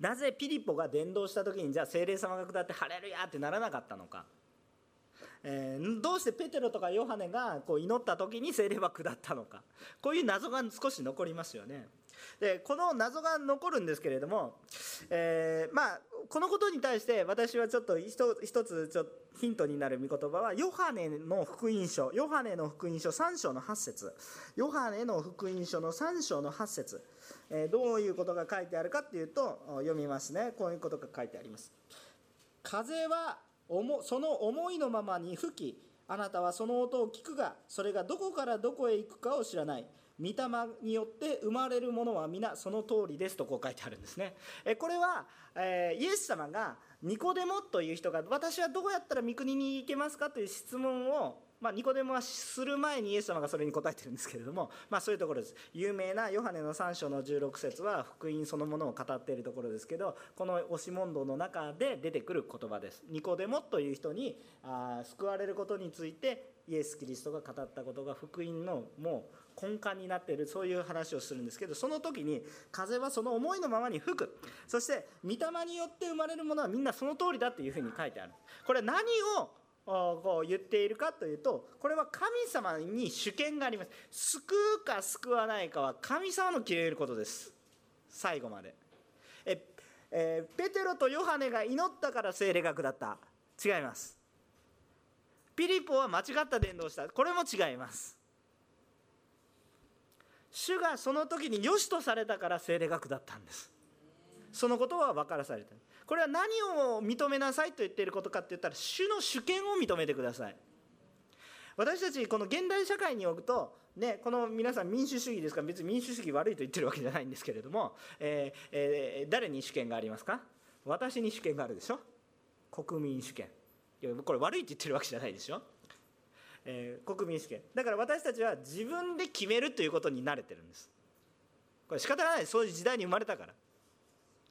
なぜピリポが伝道した時にじゃあ精霊様が下って「ハレルヤ!」ってならなかったのか。えー、どうしてペテロとかヨハネがこう祈った時に精霊は下ったのか。こういう謎が少し残りますよね。でこの謎が残るんですけれども、えー、まあこのことに対して私はちょっと一つちょヒントになる御言葉はヨハネの福音書。ヨハネの福音書3章の8節。ヨハネの福音書の3章の8節、えー、どういうことが書いてあるかっていうと読みますね。こういうことが書いてあります。風はその思いのままに吹きあなたはその音を聞くがそれがどこからどこへ行くかを知らない。御霊によって生まれるものは皆その通りですとこう書いてあるんですね。これはイエス様がニコデモという人が私はどうやったら御国に行けますかという質問をまあ、ニコデモはする前にイエス様がそれに答えてるんですけれども、まあ、そういうところです。有名なヨハネの3章の16節は福音そのものを語っているところですけどこの押し問答の中で出てくる言葉です。ニコデモという人にあ救われることについてイエス・キリストが語ったことが福音のもう根幹になっているそういう話をするんですけどその時に風はその思いのままに吹く。そして御霊によって生まれるものはみんなその通りだというふうに書いてある。これ何をこう言っているかというとこれは神様に主権があります。救うか救わないかは神様の決めることです。最後まで。え、え、ペテロとヨハネが祈ったから聖霊が下った。違います。ピリポは間違った伝道した。これも違います。主がその時に良しとされたから聖霊が下ったんです。そのことは分からされたこれは何を認めなさいと言っていることかって言ったら主の主権を認めてください。私たちこの現代社会に置くとね、この皆さん民主主義ですか？ら別に民主主義悪いと言ってるわけじゃないんですけれども、えーえー、誰に主権がありますか？私に主権があるでしょ？国民主権。これ悪いって言ってるわけじゃないでしょ、えー、国民主権。だから私たちは自分で決めるということに慣れてるんです。これ仕方がない。そういう時代に生まれたから。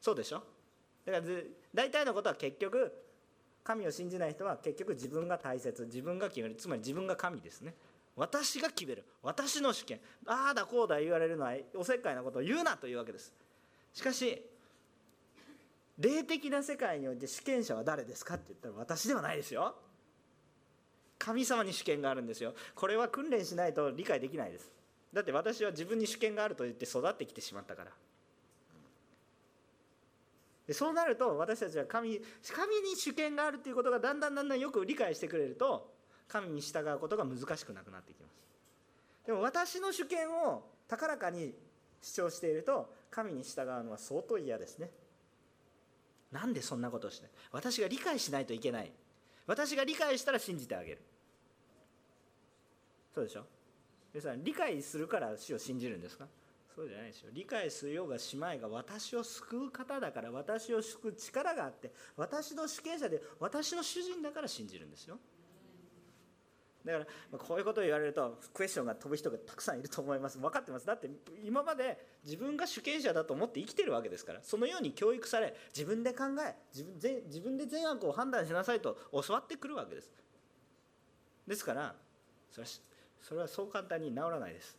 そうでしょ？だから大体のことは結局神を信じない人は結局自分が大切。自分が決める。つまり自分が神ですね。私が決める。私の主権。ああだこうだ言われるのはおせっかいなことを言うなというわけです。しかし霊的な世界において主権者は誰ですかって言ったら私ではないですよ。神様に主権があるんですよ。これは訓練しないと理解できないです。だって私は自分に主権があると言って育ってきてしまったから。でそうなると私たちは神神に主権があるということがだんだんだんだんよく理解してくれると神に従うことが難しくなくなってきます。でも私の主権を高らかに主張していると神に従うのは相当嫌ですね。なんでそんなことをして私が理解しないといけない。私が理解したら信じてあげる。そうでしょ？皆さん理解するから死を信じるんですか？そうじゃないですよ。理解するようがしまいが私を救う方だから私を救う力があって私の主権者で私の主人だから信じるんですよ。だからこういうことを言われるとクエスチョンが飛ぶ人がたくさんいると思います。分かってます。だって今まで自分が主権者だと思って生きてるわけですからそのように教育され自分で考え自分自分で善悪を判断しなさいと教わってくるわけです。ですからそれはそれはそう簡単に治らないです。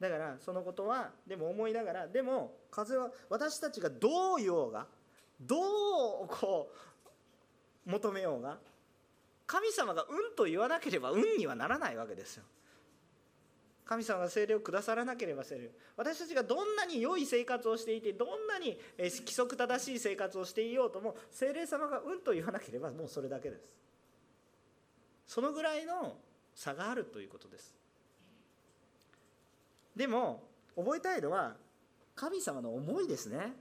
だからそのことはでも思いながらでも風は私たちがどう言おうがどうこう求めようが神様が「うん」と言わなければ「うん」にはならないわけですよ。神様が精霊をくださらなければ精霊私たちがどんなに良い生活をしていてどんなに規則正しい生活をしていようとも精霊様が「うん」と言わなければもうそれだけです。そのぐらいの差があるということです。でも覚えたいのは神様の思いですね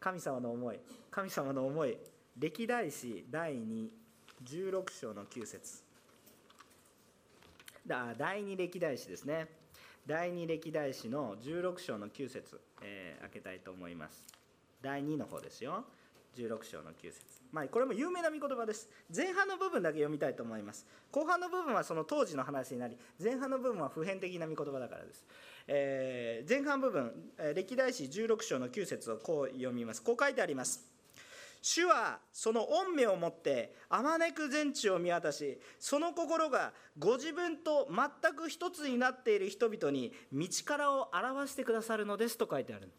神様の思い神様の思い歴代史第2 16章の9節。だ第2歴代史ですね。第2歴代史の16章の9節、えー、開けたいと思います。第2の方ですよ。16章の9節。まあ、これも有名な御言葉です。前半の部分だけ読みたいと思います。後半の部分はその当時の話になり前半の部分は普遍的な御言葉だからです、えー、前半部分歴代史16章の9節をこう読みます。こう書いてあります。主はその御目を持ってあまねく全地を見渡しその心がご自分と全く一つになっている人々に道からを表してくださるのですと書いてある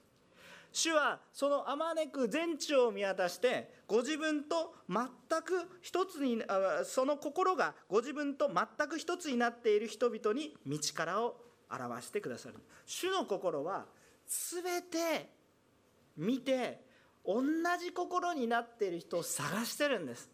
主はそのあまねく全地を見渡してご自分と全く一つにその心がご自分と全く一つになっている人々に道からを表してくださる。主の心は全て見て同じ心になっている人を探してるんです。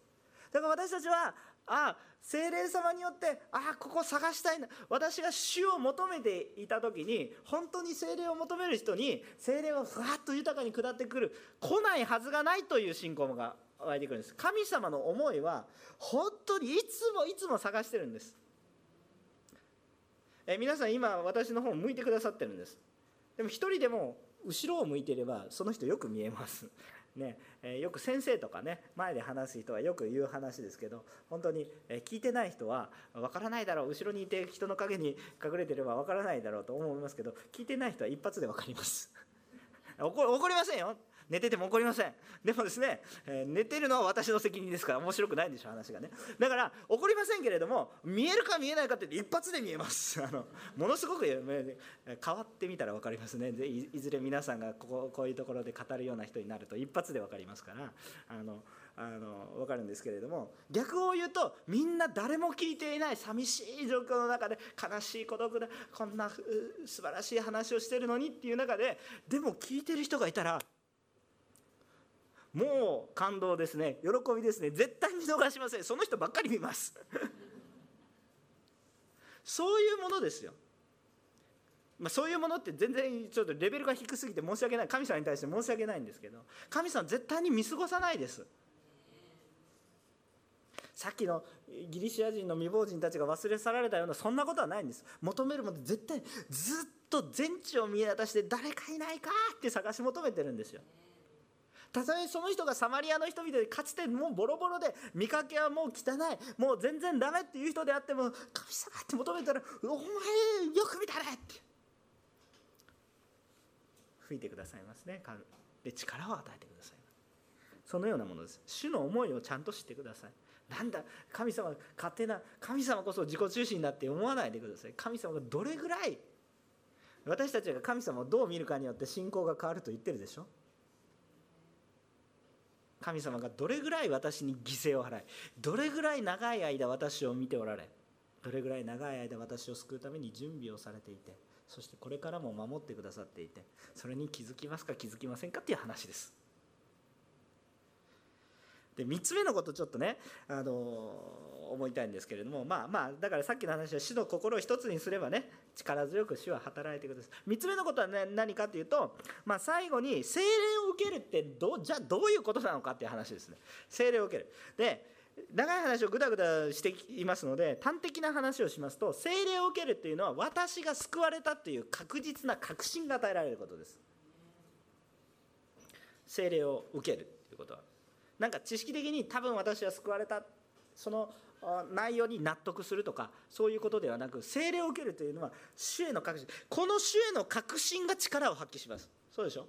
だから私たちはあ精霊様によってああここ探したいな。私が主を求めていた時に本当に精霊を求める人に精霊がふわっと豊かに下ってくる来ないはずがないという信仰が湧いてくるんです。神様の思いは本当にいつもいつも探してるんです。え皆さん今私の方向いてくださってるんです。でも一人でも後ろを向いていればその人よく見えます。[laughs] ねえよく先生とかね前で話す人はよく言う話ですけど本当に、え聞いてない人は分からないだろう後ろにいて人の陰に隠れてれば分からないだろうと思いますけど聞いてない人は一発で分かります。[laughs] 怒りませんよ。寝てても怒りません。でもですね、えー、寝てるのは私の責任ですから面白くないんでしょう話がね。だから怒りませんけれども見えるか見えないかって一発で見えます。[laughs] あのものすごく変わってみたら分かりますね。いずれ皆さんがこここういうところで語るような人になると一発で分かりますからあのあの分かるんですけれども逆を言うとみんな誰も聞いていない寂しい状況の中で悲しい孤独でこんな素晴らしい話をしてるのにっていう中ででも聞いてる人がいたらもう感動ですね。喜びですね。絶対見逃しません。その人ばっかり見ます。[laughs] そういうものですよ。まあ、そういうものって全然ちょっとレベルが低すぎて申し訳ない。神様に対して申し訳ないんですけど。神様絶対に見過ごさないです。さっきのギリシア人の未亡人たちが忘れ去られたようなそんなことはないんです。求めるもの絶対ずっと全地を見渡して誰かいないかって探し求めてるんですよ。たとえその人がサマリアの人々でかつてもうボロボロで見かけはもう汚い。もう全然ダメっていう人であっても神様って求めたら「お前よく見たれ!」って吹いてくださいますね。で力を与えてくださいそのようなものです。主の思いをちゃんと知ってください。なんだ神様勝手な神様こそ自己中心だって思わないでください。神様がどれぐらい私たちが神様をどう見るかによって信仰が変わると言ってるでしょ。神様がどれぐらい私に犠牲を払いどれぐらい長い間私を見ておられどれぐらい長い間私を救うために準備をされていてそしてこれからも守ってくださっていてそれに気づきますか気づきませんかっていう話です。で3つ目のことちょっとね、あの思いたいんですけれどもまあまあだからさっきの話は主の心を一つにすればね力強く主は働いてください。3つ目のことは、ね、何かっていうと、まあ、最後に精霊を受けるってどじゃあどういうことなのかっていう話ですね。精霊を受ける。で長い話をぐだぐだしていますので端的な話をしますと精霊を受けるっていうのは私が救われたという確実な確信が与えられることです。精霊を受けるということは。なんか知識的に多分私は救われたその内容に納得するとかそういうことではなく精霊を受けるというのは主への確信。この主への確信が力を発揮します。そうでしょ？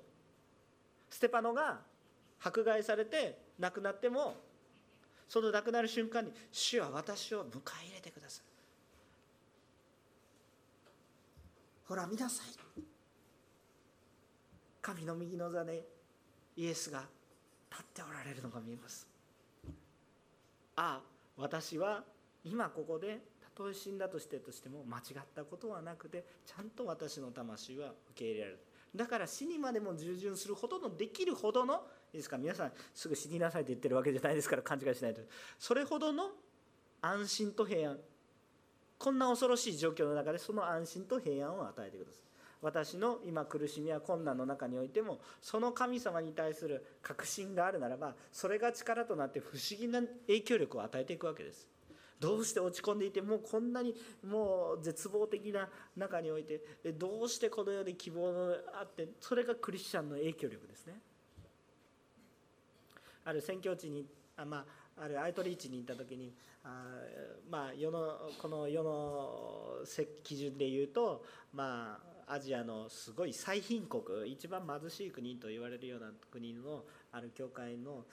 ステパノが迫害されて亡くなってもその亡くなる瞬間に主は私を迎え入れてくださいほら見なさい。神の右の座でイエスが立っておられるのが見えます。ああ私は今ここでたとえ死んだとしてとしても間違ったことはなくてちゃんと私の魂は受け入れられる。だから死にまでも従順するほどのできるほどのいいですか？皆さんすぐ死になさいと言ってるわけじゃないですから勘違いしないとそれほどの安心と平安。こんな恐ろしい状況の中でその安心と平安を与えてください。私の今苦しみや困難の中においてもその神様に対する確信があるならばそれが力となって不思議な影響力を与えていくわけです。どうして落ち込んでいてもうこんなにもう絶望的な中においてどうしてこの世に希望があってそれがクリスチャンの影響力ですね。ある宣教地にあまああるアイトリーチに行った時にあまあ世のこの世の基準で言うとまあアジアのすごい最貧国一番貧しい国と言われるような国のある教会の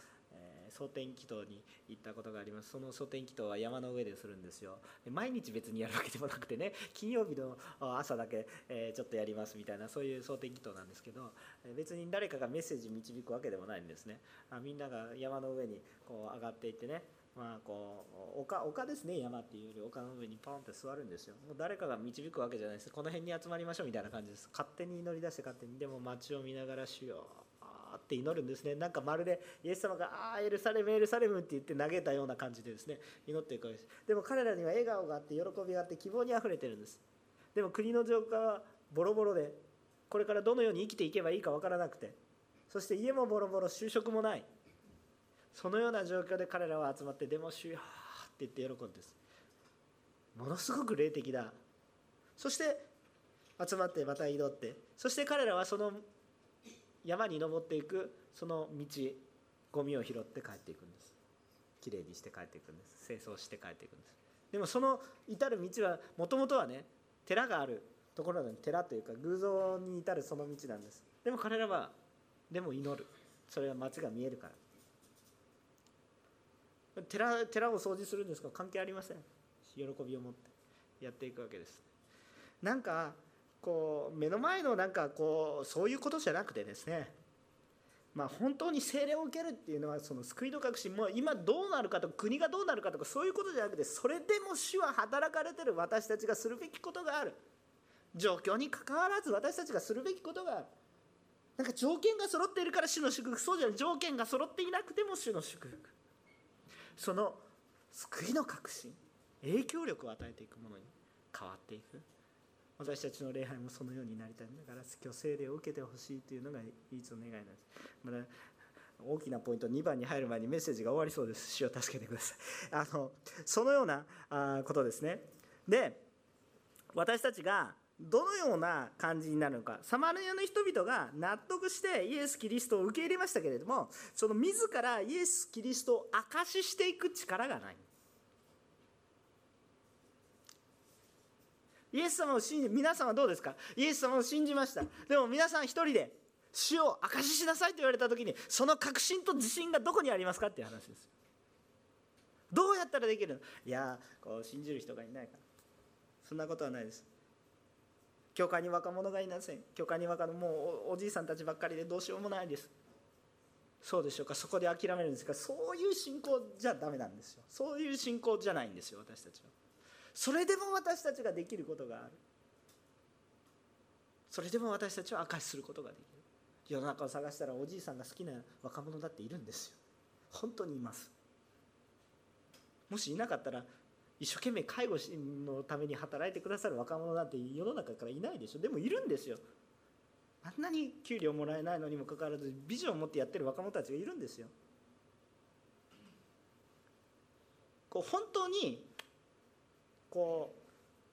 蒼天祈祷に行ったことがあります。その蒼天祈祷は山の上でするんですよ。毎日別にやるわけでもなくてね [laughs] 金曜日の朝だけ、ちょっとやりますみたいなそういう蒼天祈祷なんですけど別に誰かがメッセージ導くわけでもないんですね。みんなが山の上にこう上がっていってねまあこう丘丘ですね山っていうより丘の上にポンって座るんですよ。もう誰かが導くわけじゃないです。この辺に集まりましょうみたいな感じです。勝手に祈り出して勝手に。でも街を見ながら主よって祈るんですね。なんかまるでイエス様が「ああエルサレムエルサレム」って言って投げたような感じでですね。祈っていくわけです。でも彼らには笑顔があって喜びがあって希望にあふれてるんです。でも国の状況はボロボロでこれからどのように生きていけばいいか分からなくて。そして家もボロボロ就職もない。そのような状況で彼らは集まって「でも主よ」って言って喜んです。ものすごく霊的だ。そして集まってまた祈って。そして彼らはその山に登っていくその道ゴミを拾って帰っていくんです。きれいにして帰っていくんです。清掃して帰っていくんです。でもその至る道はもともとはね寺があるところなのに寺というか偶像に至るその道なんです。でも彼らはでも祈る。それは街が見えるから。寺寺を掃除するんですか？関係ありません。喜びを持ってやっていくわけです。なんかこう目の前のなんかこうそういうことじゃなくてですね。まあ、本当に精霊を受けるっていうのはその救いの確信。も今どうなるかとか国がどうなるかとかそういうことじゃなくてそれでも主は働かれてる私たちがするべきことがある。状況にかかわらず私たちがするべきことがある。なんか条件が揃っているから主の祝福。そうじゃない。条件が揃っていなくても主の祝福。その救いの確信影響力を与えていくものに変わっていく。私たちの礼拝もそのようになりたいんだから今日聖霊を受けてほしいというのが唯一の願いなんです。まだ大きなポイント2番に入る前にメッセージが終わりそうです。主を助けてください。あのそのようなことですね。で私たちがどのような感じになるのか。サマリアの人々が納得してイエス・キリストを受け入れましたけれどもその自らイエス・キリストを証ししていく力がない。イエス様を信じ皆さんはどうですか？イエス様を信じました。でも皆さん一人で主を証ししなさいと言われた時にその確信と自信がどこにありますかっていう話です。どうやったらできるの？いやこう信じる人がいないから。そんなことはないです。教会に若者がいません教会に若者もうおじいさんたちばっかりでどうしようもないです。そうでしょうか。そこで諦めるんですがそういう信仰じゃダメなんですよ。そういう信仰じゃないんですよ私たちは。それでも私たちができることがある。それでも私たちは証しすることができる。世の中を探したらおじいさんが好きな若者だっているんですよ。本当にいます。もしいなかったら一生懸命介護のために働いてくださる若者なんて世の中からいないでしょ。でもいるんですよ。あんなに給料もらえないのにもかかわらずビジョンを持ってやってる若者たちがいるんですよ。こう本当にこ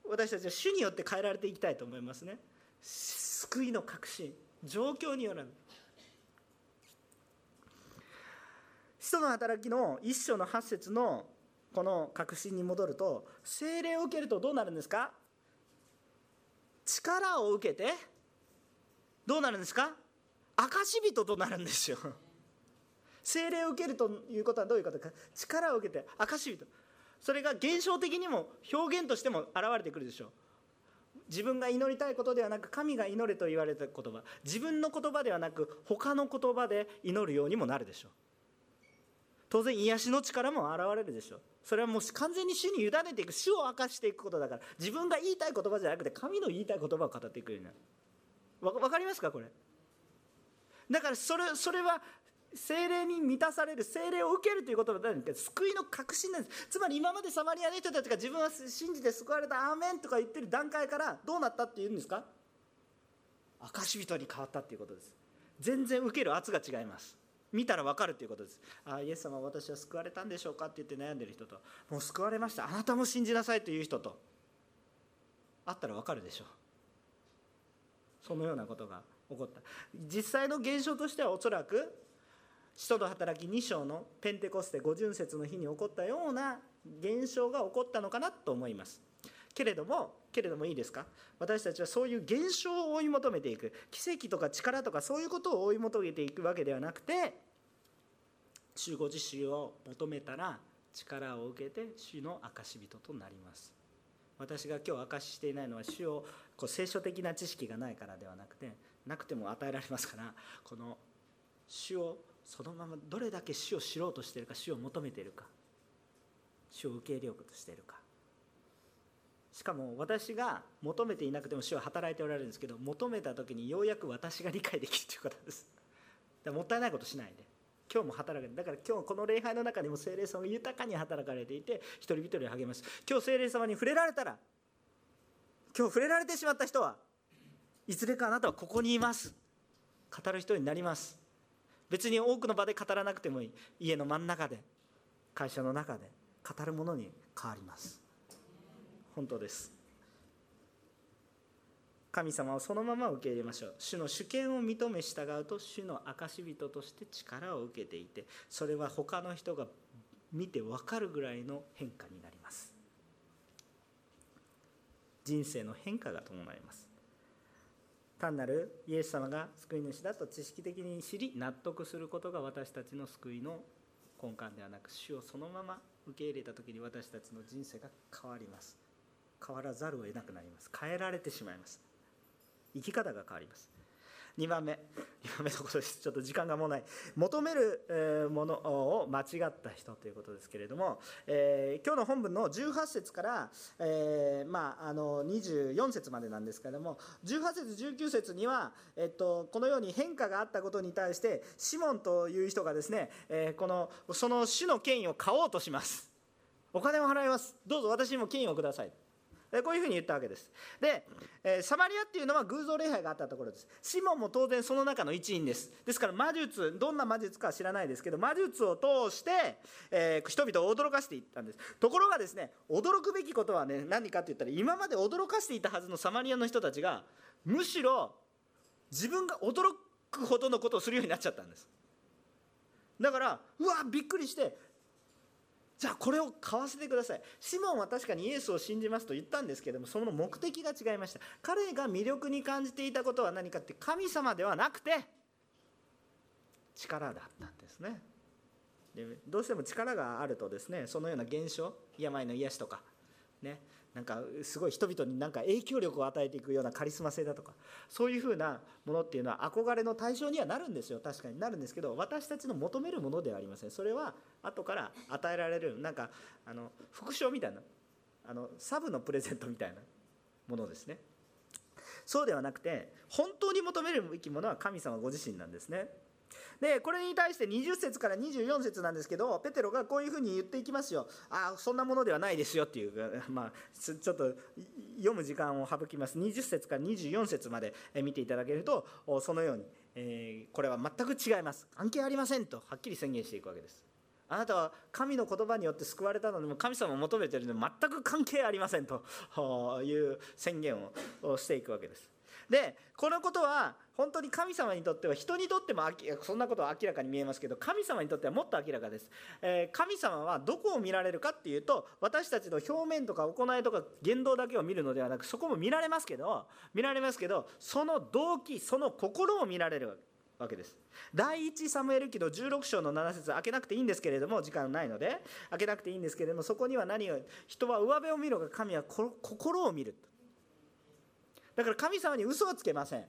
う私たちは主によって変えられていきたいと思いますね。救いの確信状況によらぬ使徒の働きの一章の八節のこの確信に戻ると精霊を受けるとどうなるんですか？力を受けてどうなるんですか？証人となるんですよ。精霊を受けるということはどういうことか。力を受けて証人。それが現象的にも表現としても現れてくるでしょう。自分が祈りたいことではなく神が祈れと言われた言葉。自分の言葉ではなく他の言葉で祈るようにもなるでしょう。当然癒しの力も現れるでしょう。それはもう完全に主に委ねていく主を明かしていくことだから自分が言いたい言葉じゃなくて神の言いたい言葉を語っていくようになるわかりますかこれ？だからそれそれは精霊に満たされる精霊を受けるということは何か救いの確信なんです。つまり今までサマリアの人たちが自分は信じて救われたアーメンとか言ってる段階からどうなったっていうんですか？証人に変わったっていうことです。全然受ける圧が違います。見たら分かるということです。あイエス様私は救われたんでしょうか？って言って悩んでる人ともう救われました。あなたも信じなさいという人と会ったら分かるでしょう。そのようなことが起こった。実際の現象としてはおそらく使徒の働き2章のペンテコステ五巡節の日に起こったような現象が起こったのかなと思います。けれどもけれどもいいですか？私たちはそういう現象を追い求めていく。奇跡とか力とかそういうことを追い求めていくわけではなくて主ご自身を求めたら力を受けて主の証人となります。私が今日証ししていないのは主をこう聖書的な知識がないからではなくてなくても与えられますからこの主をそのままどれだけ主を知ろうとしているか主を求めているか主を受け入れようとしているか。しかも私が求めていなくても主は働いておられるんですけど求めた時にようやく私が理解できるということです。だもったいないことしないで。今日も働くだから今日この礼拝の中にも精霊様が豊かに働かれていて一人一人励ます今日精霊様に触れられたら今日触れられてしまった人はいずれかあなたはここにいます。語る人になります。別に多くの場で語らなくてもいい。家の真ん中で会社の中で語るものに変わります。本当です。神様をそのまま受け入れましょう。主の主権を認め従うと主の証人として力を受けていてそれは他の人が見て分かるぐらいの変化になります。人生の変化が伴います。単なるイエス様が救い主だと知識的に知り納得することが私たちの救いの根幹ではなく主をそのまま受け入れた時に私たちの人生が変わります。変わらざるを得なくなります。変えられてしまいます。生き方が変わります。2番目。2番目のことです。ちょっと時間がもうない。求めるものを間違った人ということですけれども、えー、今日の本文の18節から、えー、まあ、あの24節までなんですけれども18節19節には、えっと、このように変化があったことに対してシモンという人がですね、えー、このその主の権威を買おうとします。お金を払います。どうぞ私にも権威をください。こういうふうに言ったわけです。で、えサマリアっていうのは偶像礼拝があったところです。シモンも当然その中の一員です。ですから魔術、どんな魔術かは知らないですけど、魔術を通して、えー、人々を驚かせていったんです。ところがですね、驚くべきことはね、何かって言ったら、今まで驚かせていたはずのサマリアの人たちが、むしろ自分が驚くほどのことをするようになっちゃったんです。だから、うわ、びっくりして、じゃあこれを買わせてください。シモンは確かにイエスを信じますと言ったんですけどもその目的が違いました。彼が魅力に感じていたことは何かって神様ではなくて力だったんですね。でどうしても力があるとですねそのような現象病の癒しとかねなんかすごい人々になんか影響力を与えていくようなカリスマ性だとかそういうふうなものっていうのは憧れの対象にはなるんですよ。確かになるんですけど私たちの求めるものではありません。それは後から与えられるなんかあの副賞みたいなあのサブのプレゼントみたいなものですね。そうではなくて本当に求めるべきものは神様ご自身なんですね。でこれに対して20節から24節なんですけどペテロがこういうふうに言っていきますよ。ああそんなものではないですよっていう [laughs] まあちょっと読む時間を省きます。20節から24節まで見ていただけるとそのように、えー、これは全く違います。関係ありませんとはっきり宣言していくわけです。あなたは神の言葉によって救われたのでも神様を求めているので全く関係ありませんという宣言をしていくわけです。でこのことは本当に神様にとっては人にとってもそんなことは明らかに見えますけど神様にとってはもっと明らかです、えー、神様はどこを見られるかっていうと私たちの表面とか行いとか言動だけを見るのではなくそこも見られますけど見られますけどその動機その心を見られるわけです。第一サムエル記の16章の7節開けなくていいんですけれども時間ないので開けなくていいんですけれどもそこには何を人は上辺を見ろが神は心を見る。とだから神様に嘘はつけません。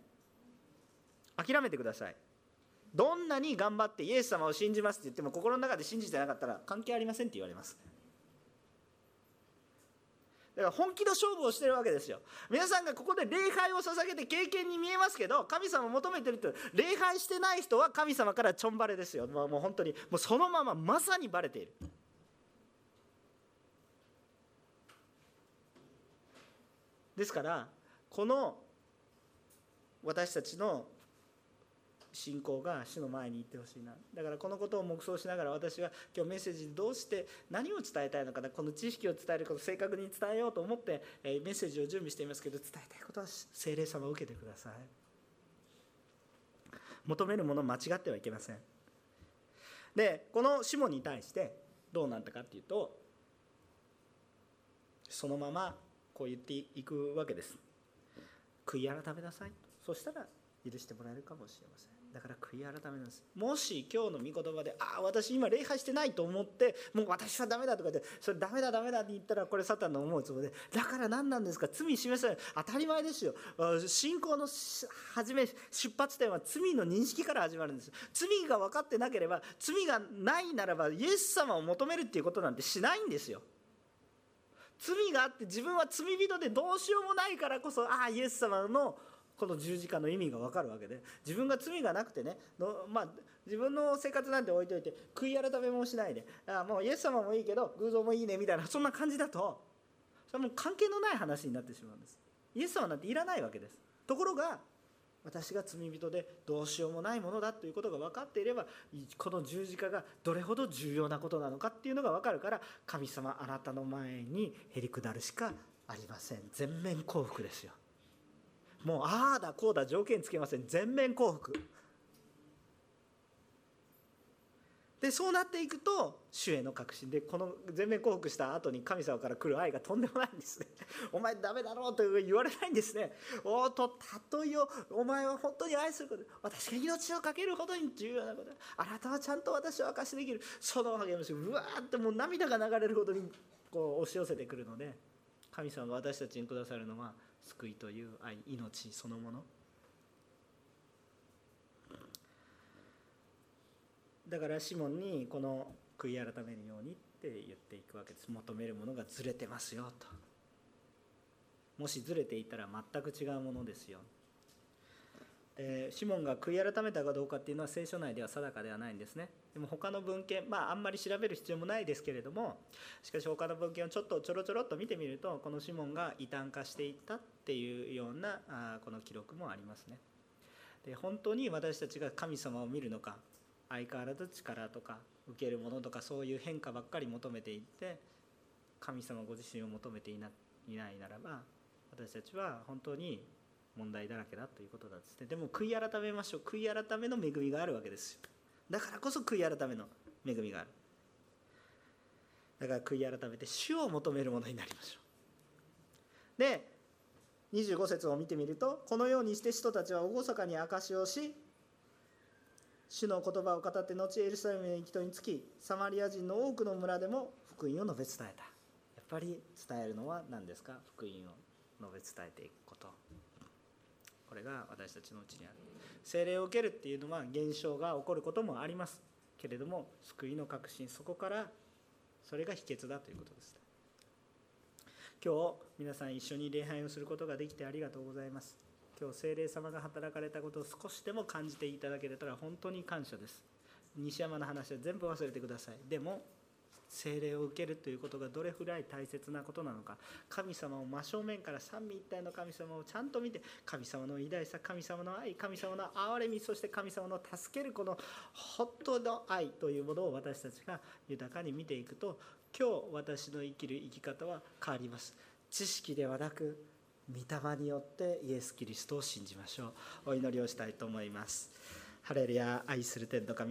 諦めてください。どんなに頑張ってイエス様を信じますって言っても心の中で信じてなかったら関係ありませんって言われます。だから本気の勝負をしてるわけですよ。皆さんがここで礼拝を捧げて経験に見えますけど神様を求めてると礼拝してない人は神様からちょんばれですよ。もう本当にもうそのまままさにバレている。ですからこの私たちの信仰が主の前に行ってほしいな。だからこのことを黙想しながら私は今日メッセージでどうして何を伝えたいのかな。この知識を伝えること正確に伝えようと思ってメッセージを準備していますけど伝えたいことは精霊様を受けてください。求めるもの間違ってはいけません。でこのシモに対してどうなったかっていうとそのままこう言っていくわけです。悔い改めなさい。そしたら許してもらえるかもしれません。だから悔い改めなんです。もし今日の御言葉でああ私今礼拝してないと思ってもう私はダメだとかでそれダメだダメだって言ったらこれサタンの思うつもりでだから何なんですか？罪示さ当たり前ですよ。信仰の始め出発点は罪の認識から始まるんです。罪が分かってなければ罪がないならばイエス様を求めるっていうことなんてしないんですよ。罪があって自分は罪人でどうしようもないからこそああイエス様のこの十字架の意味が分かるわけで。自分が罪がなくてねの、まあ、自分の生活なんて置いといて悔い改めもしないであもうイエス様もいいけど偶像もいいねみたいなそんな感じだとそれはもう関係のない話になってしまうんです。イエス様なんていらないわけです。ところが私が罪人でどうしようもないものだということが分かっていればこの十字架がどれほど重要なことなのかっていうのが分かるから神様あなたの前にへりくだるしかありません。全面幸福ですよ。もうああだこうだ条件つけません。全面幸福でそうなっていくと主への確信。でこの全面降伏した後に神様から来る愛がとんでもないんですね。[laughs] お前ダメだろうと言われないんですね。おっとたとえよお前は本当に愛すること私が命を懸けるほどに重要なことあなたはちゃんと私を明かしできる。その励ましうわーってもう涙が流れるほどにこう押し寄せてくるので神様が私たちにくださるのは救いという愛命そのもの。だからシモンにこの悔い改めるようにって言っていくわけです。求めるものがずれてますよと。もしずれていたら全く違うものですよ。でシモンが悔い改めたかどうかっていうのは聖書内では定かではないんですね。でも他の文献まああんまり調べる必要もないですけれどもしかし他の文献をちょっとちょろちょろっと見てみるとこのシモンが異端化していったっていうようなあこの記録もありますね。で本当に私たちが神様を見るのか相変わらず力とか受けるものとかそういう変化ばっかり求めていって神様ご自身を求めていないならば私たちは本当に問題だらけだということなんですね。でも悔い改めましょう。悔い改めの恵みがあるわけですよ。だからこそ悔い改めの恵みがある。だから悔い改めて主を求めるものになりましょう。で25節を見てみるとこのようにして人たちは厳かに証しをし主の言葉を語って後エルサレムへ行きとにつきサマリア人の多くの村でも福音を述べ伝えた。やっぱり伝えるのは何ですか？福音を述べ伝えていくこと。これが私たちのうちにある。精霊を受けるっていうのは現象が起こることもあります。けれども救いの確信そこからそれが秘訣だということです。今日皆さん一緒に礼拝をすることができてありがとうございます。今日精霊様が働かれたことを少しでも感じていただけたら本当に感謝です。西山の話は全部忘れてください。でも精霊を受けるということがどれくらい大切なことなのか。神様を真正面から三位一体の神様をちゃんと見て神様の偉大さ神様の愛神様の憐れみそして神様の助けるこのホットの愛というものを私たちが豊かに見ていくと今日私の生きる生き方は変わります。知識ではなく御霊によってイエス・キリストを信じましょう。お祈りをしたいと思います。ハレルヤ愛する天の神